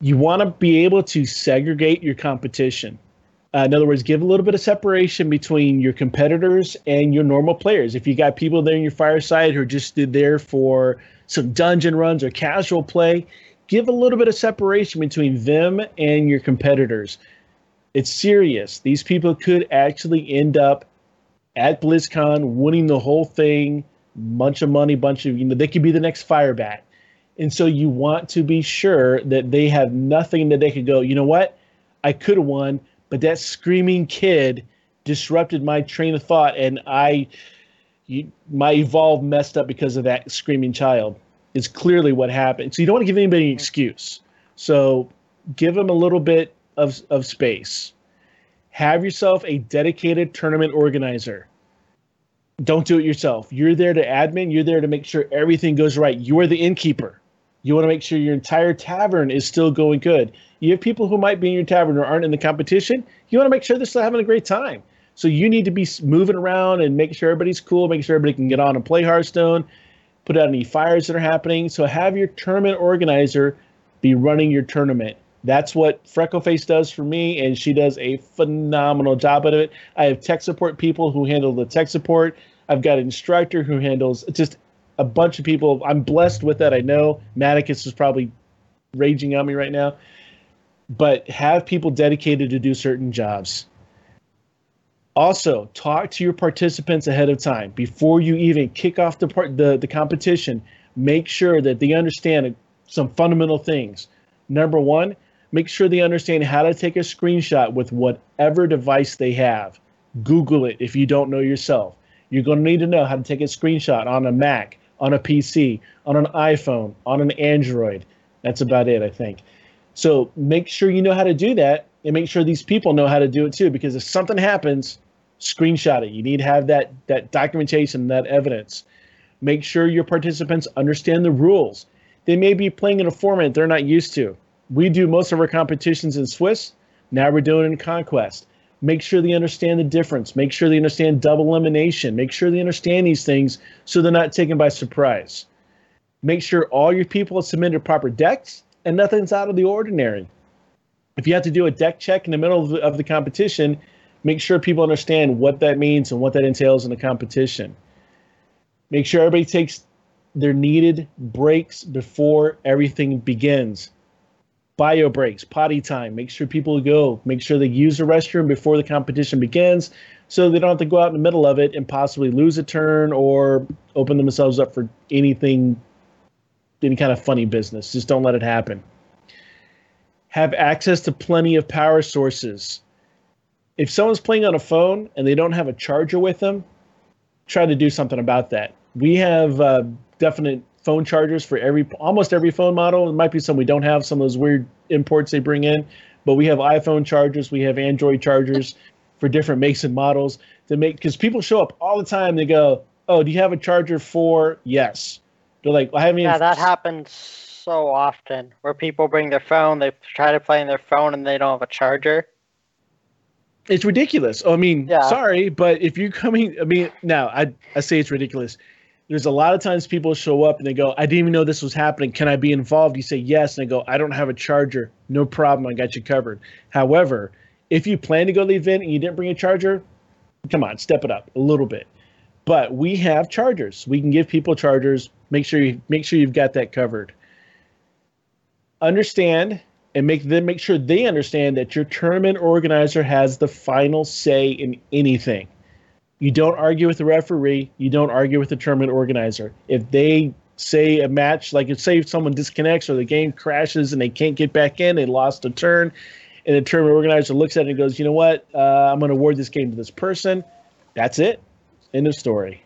you want to be able to segregate your competition. Uh, in other words, give a little bit of separation between your competitors and your normal players. If you got people there in your fireside who are just there for some dungeon runs or casual play, give a little bit of separation between them and your competitors. It's serious. These people could actually end up at BlizzCon winning the whole thing, bunch of money, bunch of you know, they could be the next Firebat. And so you want to be sure that they have nothing that they could go, you know what? I could have won, but that screaming kid disrupted my train of thought and I you, my evolve messed up because of that screaming child. Is clearly what happened. So you don't want to give anybody an mm-hmm. excuse. So give them a little bit of, of space. Have yourself a dedicated tournament organizer. Don't do it yourself. You're there to admin, you're there to make sure everything goes right. You are the innkeeper. You want to make sure your entire tavern is still going good. You have people who might be in your tavern or aren't in the competition. You want to make sure they're still having a great time. So you need to be moving around and make sure everybody's cool, make sure everybody can get on and play Hearthstone, put out any fires that are happening. So have your tournament organizer be running your tournament. That's what Freckleface does for me, and she does a phenomenal job of it. I have tech support people who handle the tech support. I've got an instructor who handles just a bunch of people. I'm blessed with that. I know Maticus is probably raging on me right now, but have people dedicated to do certain jobs. Also, talk to your participants ahead of time before you even kick off the part the, the competition. Make sure that they understand some fundamental things. Number one, make sure they understand how to take a screenshot with whatever device they have. Google it if you don't know yourself. You're going to need to know how to take a screenshot on a Mac, on a PC, on an iPhone, on an Android. That's about it, I think. So make sure you know how to do that and make sure these people know how to do it too because if something happens, screenshot it. You need to have that that documentation, that evidence. Make sure your participants understand the rules. They may be playing in a format they're not used to. We do most of our competitions in Swiss. Now we're doing it in Conquest. Make sure they understand the difference. Make sure they understand double elimination. Make sure they understand these things so they're not taken by surprise. Make sure all your people have submitted proper decks and nothing's out of the ordinary. If you have to do a deck check in the middle of the, of the competition, make sure people understand what that means and what that entails in the competition. Make sure everybody takes their needed breaks before everything begins. Bio breaks, potty time. Make sure people go. Make sure they use the restroom before the competition begins so they don't have to go out in the middle of it and possibly lose a turn or open themselves up for anything, any kind of funny business. Just don't let it happen. Have access to plenty of power sources. If someone's playing on a phone and they don't have a charger with them, try to do something about that. We have uh, definite phone chargers for every almost every phone model. There might be some we don't have, some of those weird imports they bring in, but we have iPhone chargers, we have Android chargers for different makes and models to make because people show up all the time. They go, "Oh, do you have a charger for?" Yes. They're like, "I haven't." Yeah, that happens so often where people bring their phone, they try to play on their phone, and they don't have a charger. It's ridiculous. I mean, Yeah. sorry, but if you're coming, I mean, now I I say it's ridiculous. There's a lot of times people show up and they go, I didn't even know this was happening. Can I be involved? You say yes, and they go, I don't have a charger. No problem, I got you covered. However, if you plan to go to the event and you didn't bring a charger, come on, step it up a little bit. But we have chargers. We can give people chargers. Make sure you make sure you've got that covered. Understand and make them make sure they understand that your tournament organizer has the final say in anything. You don't argue with the referee. You don't argue with the tournament organizer. If they say a match, like if say someone disconnects or the game crashes and they can't get back in, they lost a turn, and the tournament organizer looks at it and goes, "You know what? Uh, I'm going to award this game to this person." That's it. End of story.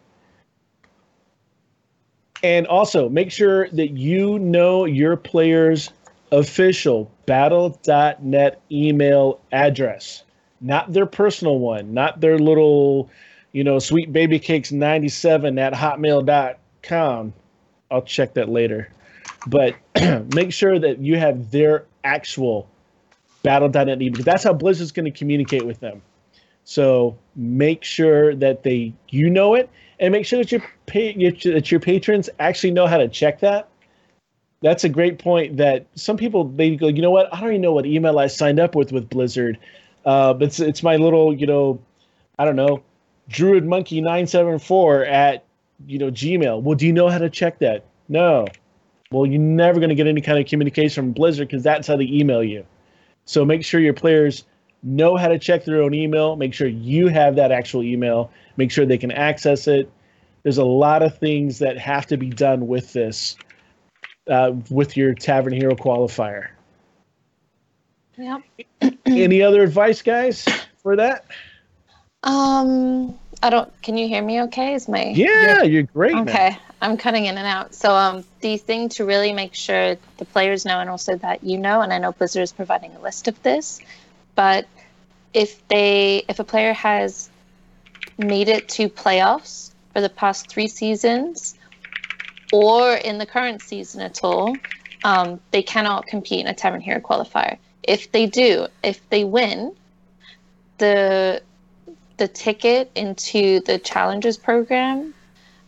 And also make sure that you know your player's official battle.net email address, not their personal one, not their little, you know, sweet baby cakes 97 at hotmail.com. I'll check that later. But <clears throat> make sure that you have their actual battle.net email because that's how Blizzard's going to communicate with them. So make sure that they you know it, and make sure that your pay, that your patrons actually know how to check that. That's a great point. That some people they go, you know what? I don't even know what email I signed up with with Blizzard. Uh, it's it's my little you know, I don't know, Druid Monkey nine seven four at you know Gmail. Well, do you know how to check that? No. Well, you're never going to get any kind of communication from Blizzard because that's how they email you. So make sure your players know how to check their own email. Make sure you have that actual email. Make sure they can access it. There's a lot of things that have to be done with this, uh, with your Tavern Hero qualifier. Yep. Any other advice, guys, for that? Um, I don't. Can you hear me? Okay, is my Yeah, you're great. man. Okay, I'm cutting in and out. So, um, the thing to really make sure the players know, and also that you know, and I know Blizzard is providing a list of this, but if they, if a player has made it to playoffs for the past three seasons, or in the current season at all, um, they cannot compete in a Tavern Hero qualifier. If they do, if they win, the the ticket into the Challengers program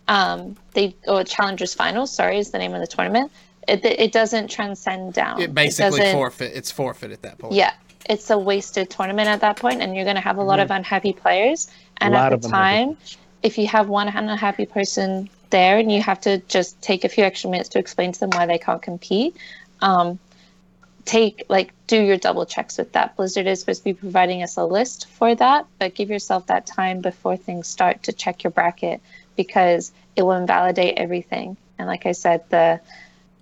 um, they or Challengers Finals, sorry, is the name of the tournament. It, it doesn't transcend down. It basically doesn't- forfeit. It's forfeit at that point. Yeah, it's a wasted tournament at that point, and you're going to have a lot of unhappy players. And Mm-hmm. lot at of the unhappy time, if you have one unhappy person there, and you have to just take a few extra minutes to explain to them why they can't compete, um, take like do your double checks with that. Blizzard is supposed to be providing us a list for that, but give yourself that time before things start to check your bracket because it will invalidate everything. And like I said, the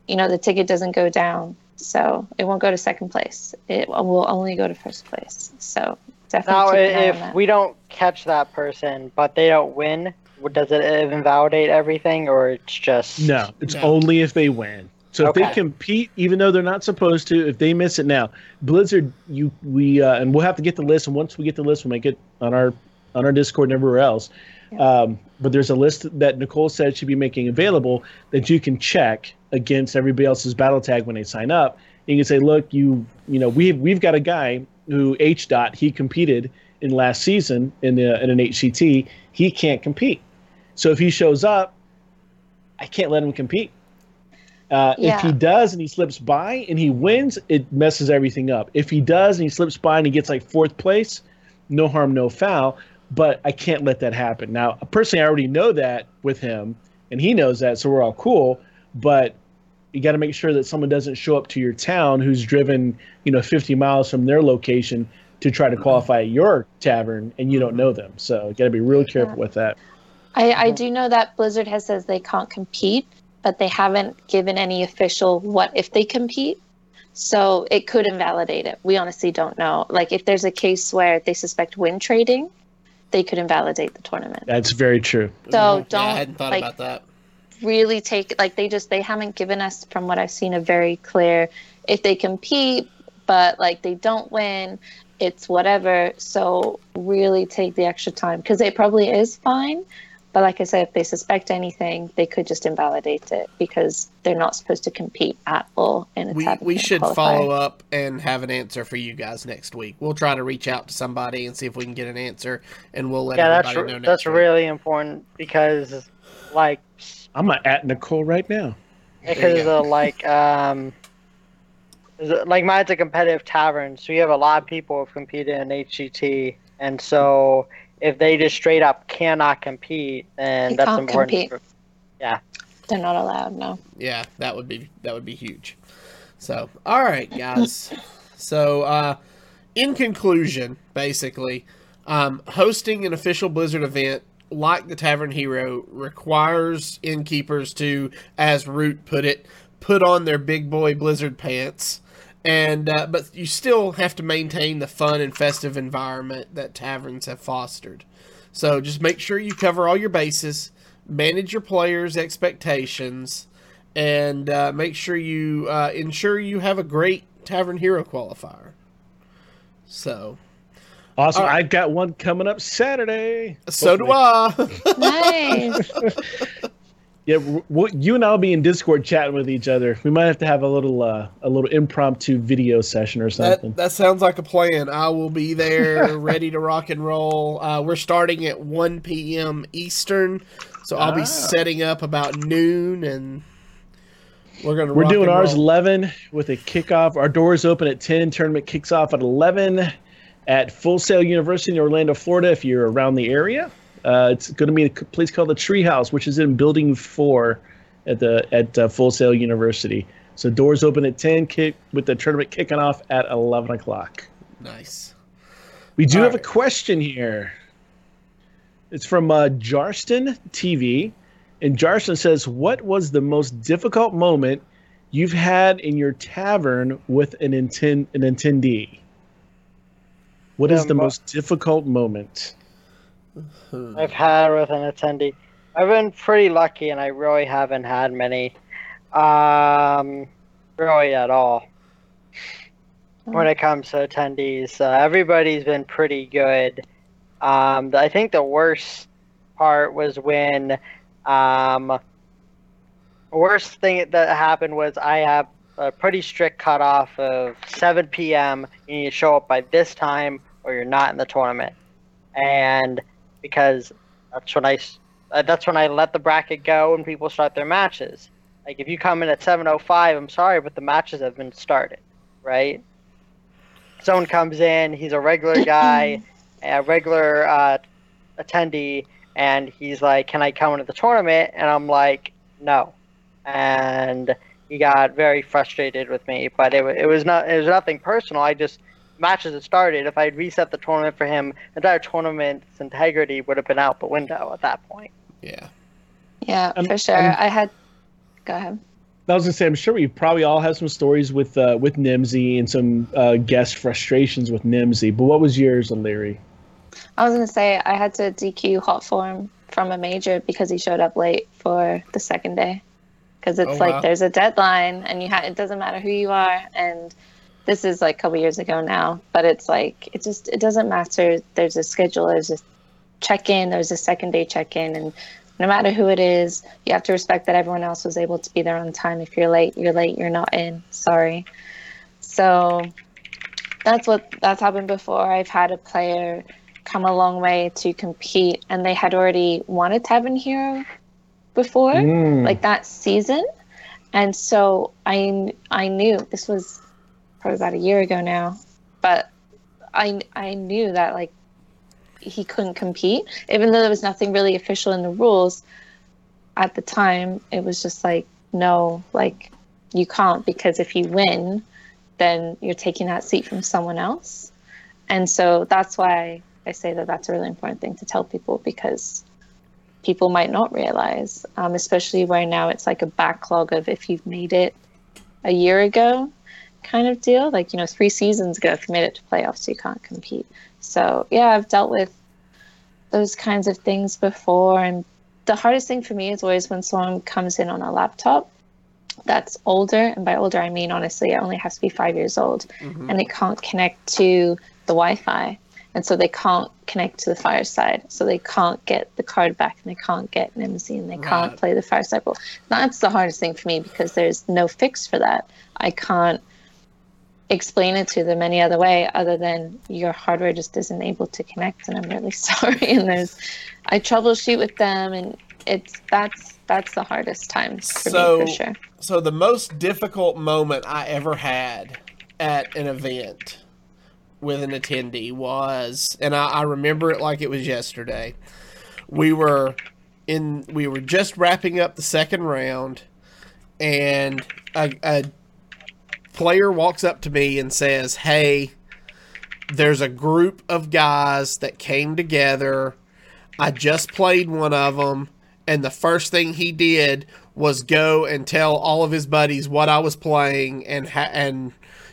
you know the ticket doesn't go down, so it won't go to second place. It will only go to first place. So Now, keep an eye on if we don't catch that person, but they don't win, does it invalidate everything, or it's just No, it's No. only if they win. So if they compete, even though they're not supposed to, if they miss it now, Blizzard, you we uh, and we'll have to get the list. And once we get the list, we'll make it on our on our Discord and everywhere else. Um, but there's a list that Nicole said she'd be making available that you can check against everybody else's battle tag when they sign up. You can say, look, you you know we've we've got a guy who H dot he competed in last season in the in an HCT. He can't compete. So if he shows up, I can't let him compete. Uh, If he does and he slips by and he wins, it messes everything up. If he does and he slips by and he gets like fourth place, no harm, no foul. But I can't let that happen. Now, personally, I already know that with him, and he knows that, so we're all cool. But you got to make sure that someone doesn't show up to your town who's driven, you know, 50 miles from their location to try to qualify at your tavern, and you don't know them. So you got to be real careful with that. I, I do know that Blizzard has says they can't compete, but they haven't given any official what if they compete. So it could invalidate it. We honestly don't know. Like if there's a case where they suspect win trading, they could invalidate the tournament. That's very true. So Yeah, don't I hadn't thought like about that. Really take like they just they haven't given us from what I've seen a very clear if they compete but like they don't win it's whatever so really take the extra time because it probably is fine but like I said if they suspect anything they could just invalidate it because they're not supposed to compete at all in a We tavern we game should qualifier. follow up and have an answer for you guys next week. We'll try to reach out to somebody and see if we can get an answer, and we'll let yeah, that's know next that's week. really important because, like, I'm gonna at Nicole right now. because uh, like um, is it- like mine's a competitive tavern, so you have a lot of people who've competed in HCT, and so if they just straight up cannot compete, then They that's can't important. compete. for- they're not allowed no Yeah, that would be that would be huge. So, all right, guys. <laughs> so, uh, in conclusion, basically, um, hosting an official Blizzard event like the Tavern Hero requires innkeepers to, as Root put it, put on their big boy Blizzard pants. And uh, but you still have to maintain the fun and festive environment that taverns have fostered. So just make sure you cover all your bases, manage your players' expectations, and uh, make sure you uh, ensure you have a great Tavern Hero qualifier. So, Awesome. All right. I've got one coming up Saturday. so do I. nice <laughs> Yeah, w- w- you and I'll be in Discord chatting with each other. We might have to have a little uh, a little impromptu video session or something. that, that sounds like a plan. I will be there <laughs> ready to rock and roll. Uh, we're starting at 1 p.m. Eastern, so I'll Ah. be setting up about noon and we're going to We're rock doing and ours roll. 11 with a kickoff. Our doors open at 10. Tournament kicks off at 11. At Full Sail University in Orlando, Florida. If you're around the area, uh, it's going to be a place called the Treehouse, which is in Building Four at the at uh, Full Sail University. So doors open at ten, kick with the tournament kicking off at eleven o'clock. Nice. We do All have right. a question here. It's from uh, Jarston TV, and Jarston says, "What was the most difficult moment you've had in your tavern with an inten- an attendee? What is The the most difficult moment?" <sighs> I've had with an attendee. I've been pretty lucky, and I really haven't had many, um, really at all. When it comes to attendees, uh, everybody's been pretty good. Um, I think the worst part was when, um, worst thing that happened was I have a pretty strict cutoff of 7 p.m. You need to show up by this time, or you're not in the tournament. And because that's when I uh, that's when I let the bracket go and people start their matches. Like if you come in at 7:05, I'm sorry, but the matches have been started, right? Someone comes in, he's a regular guy, <coughs> a regular uh, attendee, and he's like, "Can I come into the tournament?" And I'm like, "No," and he got very frustrated with me. But it, wa- it was not it was nothing personal. I just matches had started. If I'd reset the tournament for him, the entire tournament's integrity would have been out the window at that point. Yeah. Yeah, Um, for sure. um, I had. Go ahead. I was gonna say, I'm sure we probably all have some stories with uh, with Nimsy and some uh, guest frustrations with Nimsy. But what was yours, O'Leary? I was gonna say I had to DQ Hotform from a major because he showed up late for the second day. Because it's Oh, like wow. there's a deadline, and you ha- it doesn't matter who you are. And this is like a couple years ago now, but it's like it just it doesn't matter. There's a schedule. There's a check in. There's a second day check in, and no matter who it is, you have to respect that everyone else was able to be there on time. If you're late, you're late. You're not in. Sorry. So that's what that's happened before. I've had a player come a long way to compete, and they had already won a Tavern Hero before, Mm. like that season, and so I I knew this was probably about a year ago now, but I I knew that like he couldn't compete, even though there was nothing really official in the rules. At the time, it was just like no, like you can't because if you win, then you're taking that seat from someone else. And so that's why I say that that's a really important thing to tell people because people might not realize, um, especially where now it's like a backlog of if you've made it a year ago kind of deal. Like, you know, three seasons ago, if you made it to playoffs, you can't compete. So, yeah, I've dealt with those kinds of things before. And the hardest thing for me is always when someone comes in on a laptop that's older. And by older, I mean, honestly, it only has to be five years old Mhm. and it can't connect to the Wi-Fi, and so they can't connect to the fireside. So they can't get the card back, and they can't get Nimsy, and they can't play the fireside bowl. That's the hardest thing for me because there's no fix for that. I can't explain it to them any other way other than your hardware just isn't able to connect, and I'm really <laughs> sorry. And there's, I troubleshoot with them, and it's that's that's the hardest time for So- me for sure. So the most difficult moment I ever had at an event with an attendee was, and I, I remember it like it was yesterday. We were in, we were just wrapping up the second round, and a, a player walks up to me and says, "Hey, there's a group of guys that came together. I just played one of them." And the first thing he did was go and tell all of his buddies what I was playing and ha- and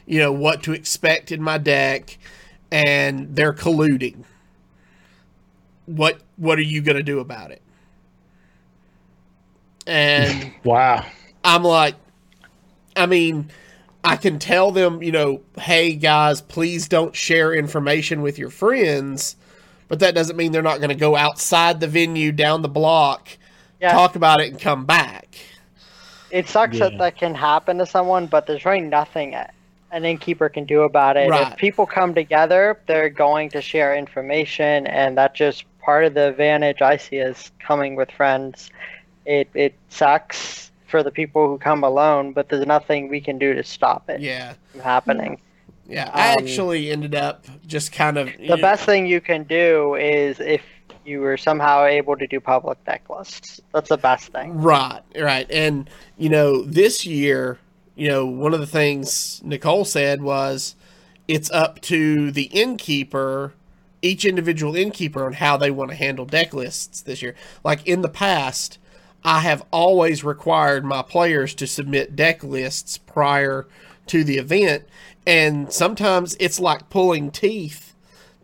you know what to expect in my deck, and they're colluding. What what are you gonna do about it? And <laughs> Wow. I'm like, I mean, I can tell them, you know, hey guys, please don't share information with your friends, but that doesn't mean they're not going to go outside the venue down the block, Yeah. talk about it, and come back. It sucks Yeah. that that can happen to someone, but there's really nothing an innkeeper can do about it. Right. If people come together, they're going to share information, and that's just part of the advantage I see as coming with friends. It it sucks for the people who come alone, but there's nothing we can do to stop it Yeah. from happening. Yeah, I Um, actually ended up just kind of The best thing you can do is if you were somehow able to do public deck lists. That's the best thing. Right, right. And, you know, this year, you know, one of the things Nicole said was it's up to the innkeeper, each individual innkeeper, on how they want to handle deck lists this year. Like in the past, I have always required my players to submit deck lists prior to the event. And sometimes it's like pulling teeth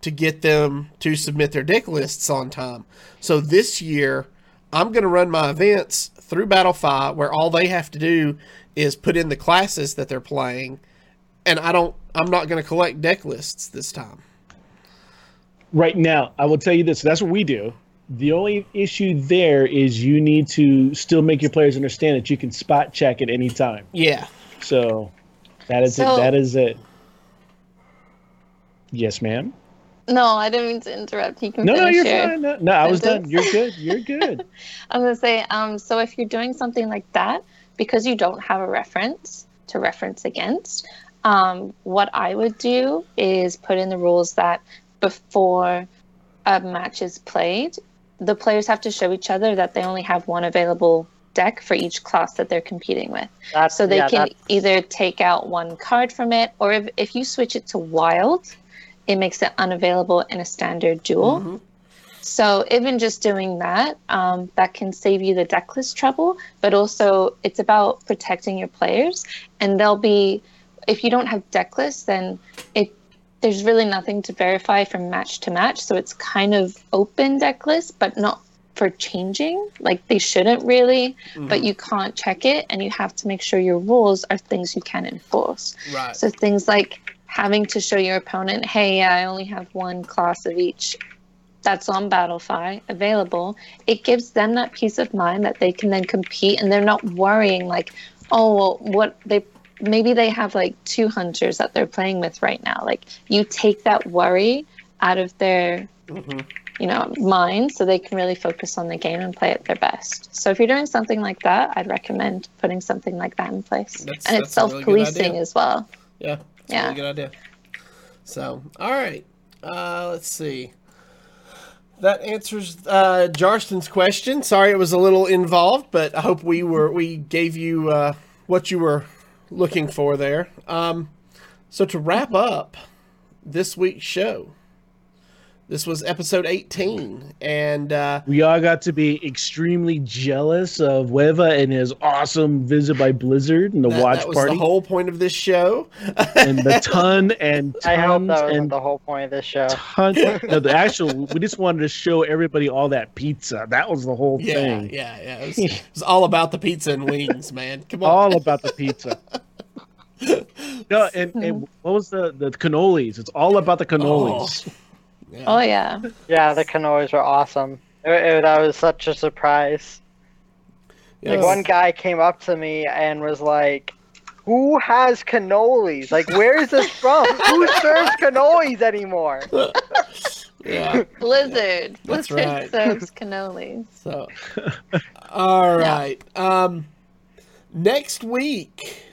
to get them to submit their deck lists on time. So this year, I'm going to run my events through Battlefy where all they have to do is put in the classes that they're playing, and I don't. I'm not going to collect deck lists this time. Right now, I will tell you this. That's what we do. The only issue there is you need to still make your players understand that you can spot check at any time. Yeah, So that is So- it. That is it. Yes, ma'am. No, I didn't mean to interrupt. You can No, no, you're your- fine. No, no, I was done. You're good. You're good. <laughs> I was gonna say, um, so if you're doing something like that, because you don't have a reference to reference against, um, what I would do is put in the rules that before a match is played, the players have to show each other that they only have one available deck for each class that they're competing with. That's, So they yeah, can that's- either take out one card from it, or if, if you switch it to wild, it makes it unavailable in a standard duel. Mhm. So even just doing that, um, that can save you the decklist trouble. But also, it's about protecting your players, and they'll be. If you don't have deck lists, then it there's really nothing to verify from match to match. So it's kind of open decklist, but not for changing. Like they shouldn't really, but you can't check it, and you have to make sure your rules are things you can enforce. right. So things like having to show your opponent, hey, I only have one class of each that's on Battlefy available. It gives them that peace of mind that they can then compete and they're not worrying like, oh, well, what they maybe they have like two hunters that they're playing with right now. Like you take that worry out of their Mhm. you know mind so they can really focus on the game and play at their best so if you're doing something like that i'd recommend putting something like that in place That's- and it's self-policing idea. as well Yeah, it's a Yeah. really good idea. So, all right. Uh, let's see. That answers uh, Jarston's question. Sorry, it was a little involved, but I hope we were we gave you uh, what you were looking for there. Um, so to wrap up this week's show, this was episode 18, and uh, We all got to be extremely jealous of Wheva and his awesome visit by Blizzard and the that, watch that was party the whole point of this show. and the <laughs> ton and tons I hope that and the whole point of this show. tons. no, the <laughs> actual. We just wanted to show everybody all that pizza. That was the whole Yeah, thing. yeah, yeah. It was, it was all about the pizza and wings, man. Come on. All about the pizza. <laughs> No, and, and what was the the cannolis? It's all about the cannolis. Yeah. oh yeah Yeah, the cannolis were awesome. It, it- that was such a surprise. Like one guy came up to me and was like, "Who has cannolis? Like, where is this from? <laughs> Who serves cannolis anymore?" <laughs> Yeah. blizzard That's blizzard right. serves <laughs> cannolis So, all right. Um, next week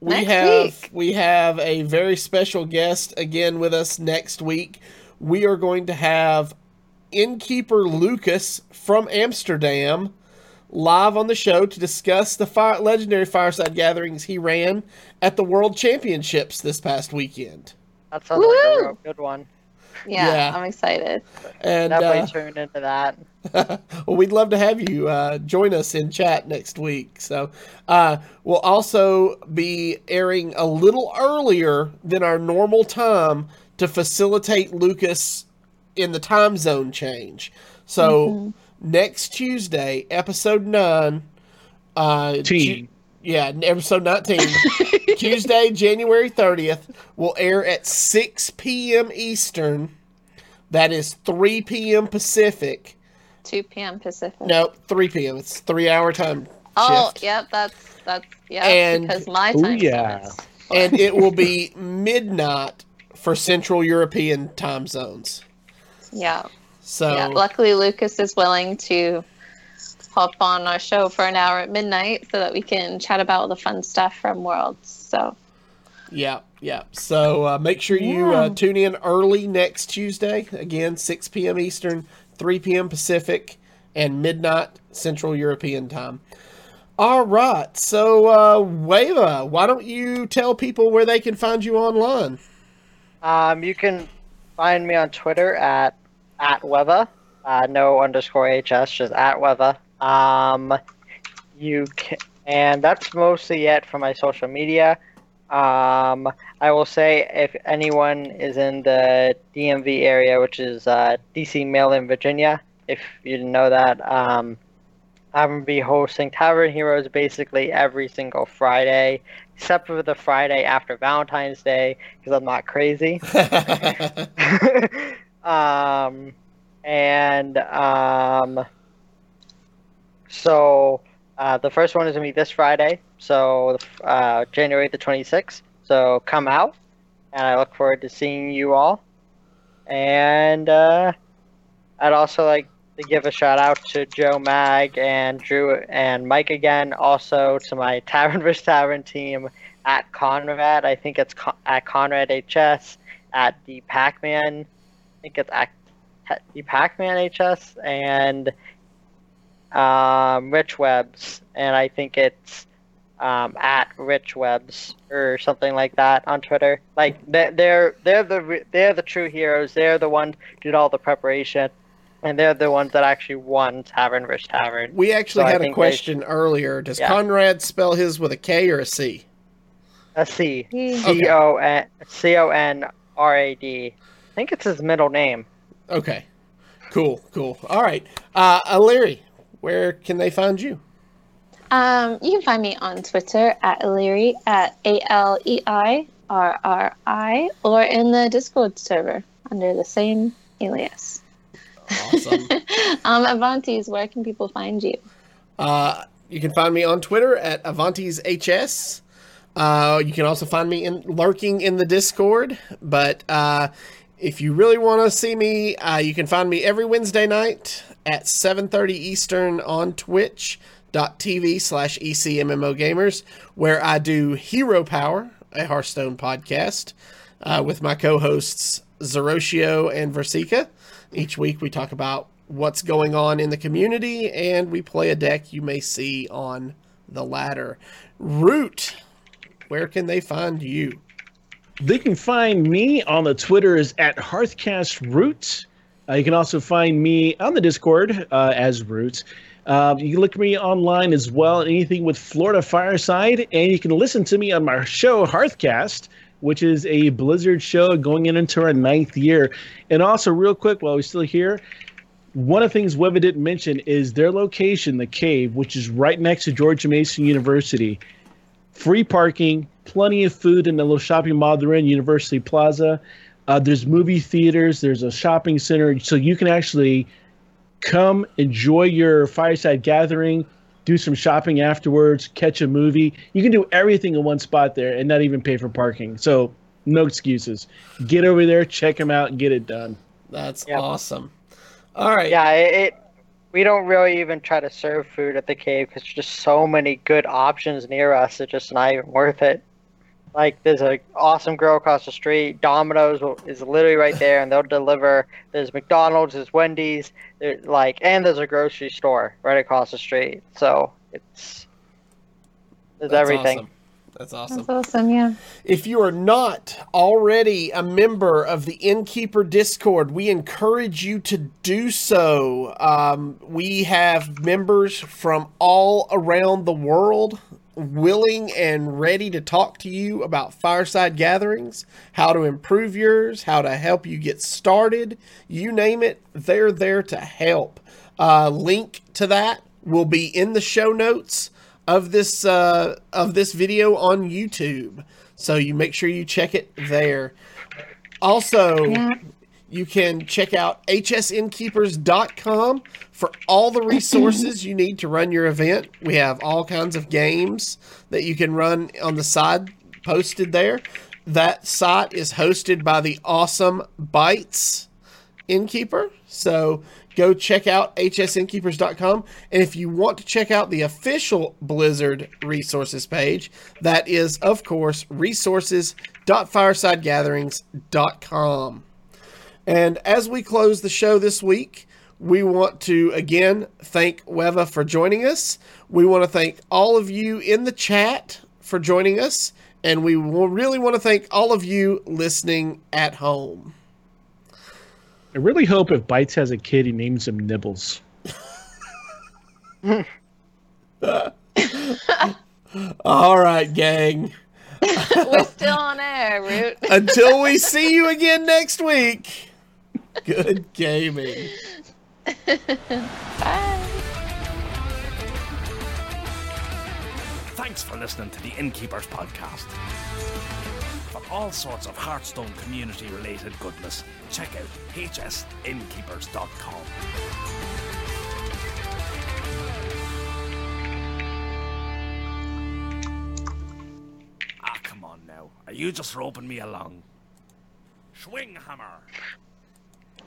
we Next have week. we have a very special guest again with us next week. We are going to have innkeeper Lucas from Amsterdam live on the show to discuss the fire, legendary fireside gatherings he ran at the World Championships this past weekend. That sounds like a real good one. yeah, Yeah. i'm excited And Definitely uh, tune into that. <laughs> well, we'd love to have you uh, join us in chat next week. So, uh, we'll also be airing a little earlier than our normal time to facilitate Lucas in the time zone change. So, next Tuesday, episode 9, uh, Teen. Ju- yeah, episode 19, <laughs> Tuesday, January 30th, will air at 6 p.m. Eastern. That is 3 p.m. Pacific. 2 p.m pacific No, 3 p.m. It's three hour time oh shift. yep that's that's yeah And- because my time zone yeah. is- And it will be midnight for Central European time zones. yeah So, yeah luckily lucas is willing to hop on our show for an hour at midnight so that we can chat about all the fun stuff from worlds so yeah. Yeah. So uh, make sure you uh, tune in early next Tuesday. Again, 6 p.m. Eastern, 3 p.m. Pacific, and midnight Central European time. All right. So, uh, Wheva, why don't you tell people where they can find you online? Um, you can find me on Twitter at at Wheva, uh, no underscore hs, just at Wheva. Um, you can, and that's mostly it for my social media. Um, I will say if anyone is in the DMV area, which is uh, DC, Maryland, Virginia, if you didn't know that, um, I'm gonna be hosting Tavern Heroes basically every single Friday, except for the Friday after Valentine's Day, because I'm not crazy. <laughs> <laughs> um, and um, so uh, the first one is gonna be this Friday, so uh, January the 26th. So come out, and I look forward to seeing you all. And uh, I'd also like to give a shout out to Joe Mag and Drew and Mike again. Also to my <laughs> Tavern vs Tavern team at Conrad. I think it's Con- at Conrad HS at the Pac-Man. I think it's at the Pac-Man HS and um, Rich Webs, and I think it's um, at Rich Webs or something like that on Twitter. Like they're they're they're the they're the true heroes. They're the ones did all the preparation, and they're the ones that actually won Tavern vs Tavern. we actually So had a think they- question earlier. Does Yeah. Conrad spell his with a K or a C? A C Yeah. C O N C O N R A D. I think it's his middle name. Okay. Cool, cool. All right. Uh, Aliri, where can they find you? Um, you can find me on Twitter at Aleirri at A L E I R R I or in the Discord server under the same alias. Awesome. <laughs> um, Avantis, where can people find you? Uh, you can find me on Twitter at Avantes HS. Uh, you can also find me in lurking in the Discord. But uh, if you really want to see me, uh, you can find me every Wednesday night at 7:30 Eastern on Twitch.tv slash ECMMO Gamers, where I do Hero Power, a Hearthstone podcast, uh, with my co-hosts Zeroshio and Versika. Each week we talk about what's going on in the community and we play a deck you may see on the ladder. Root, where can they find you? They can find me on the Twitter is at HearthCastRoot. Uh, you can also find me on the Discord uh, as Root. Uh, you can look me online as well, anything with Florida Fireside, and you can listen to me on my show Hearthcast, which is a Blizzard show going in into our ninth year. And also, real quick, while we're still here, one of the things Wheva didn't mention is their location, the cave, which is right next to Georgia Mason University free parking, plenty of food in the little shopping mall they're in, University Plaza. Uh, there's movie theaters, there's a shopping center, so you can actually come enjoy your fireside gathering, do some shopping afterwards, catch a movie. You can do everything in one spot there and not even pay for parking. So no excuses. Get over there, check them out, and get it done. That's Yep. awesome. All right. Yeah, it, it. We don't really even try to serve food at the cave because there's just so many good options near us. It's just not even worth it. Like there's a awesome grill across the street. Domino's is literally right there, and they'll deliver. There's McDonald's, there's Wendy's, there, like, and there's a grocery store right across the street. So it's there's That's everything. awesome. That's awesome. That's awesome, yeah. If you are not already a member of the Innkeeper Discord, we encourage you to do so. Um, we have members from all around the world willing and ready to talk to you about fireside gatherings, how to improve yours, how to help you get started. You name it, they're there to help. Uh, link to that will be in the show notes of this uh, of this video on YouTube. So you make sure you check it there. Also, Yeah. You can check out hsinnkeepers.com for all the resources you need to run your event. We have all kinds of games that you can run on the side posted there. That site is hosted by the awesome Bytes Innkeeper. So go check out hsinnkeepers.com. And if you want to check out the official Blizzard resources page, that is, of course, resources.firesidegatherings.com. And as we close the show this week, we want to again thank Wheva for joining us. We want to thank all of you in the chat for joining us. And we really want to thank all of you listening at home. I really hope if Bites has a kid, he names him Nibbles. All right, gang. We're still on air, Root. Until we see you again next week, <laughs> good gaming. Bye. Thanks for listening to the Innkeepers podcast. For all sorts of Hearthstone community related goodness, check out hsinnkeepers.com. Ah, come on now. Are you just roping me along? Swing hammer!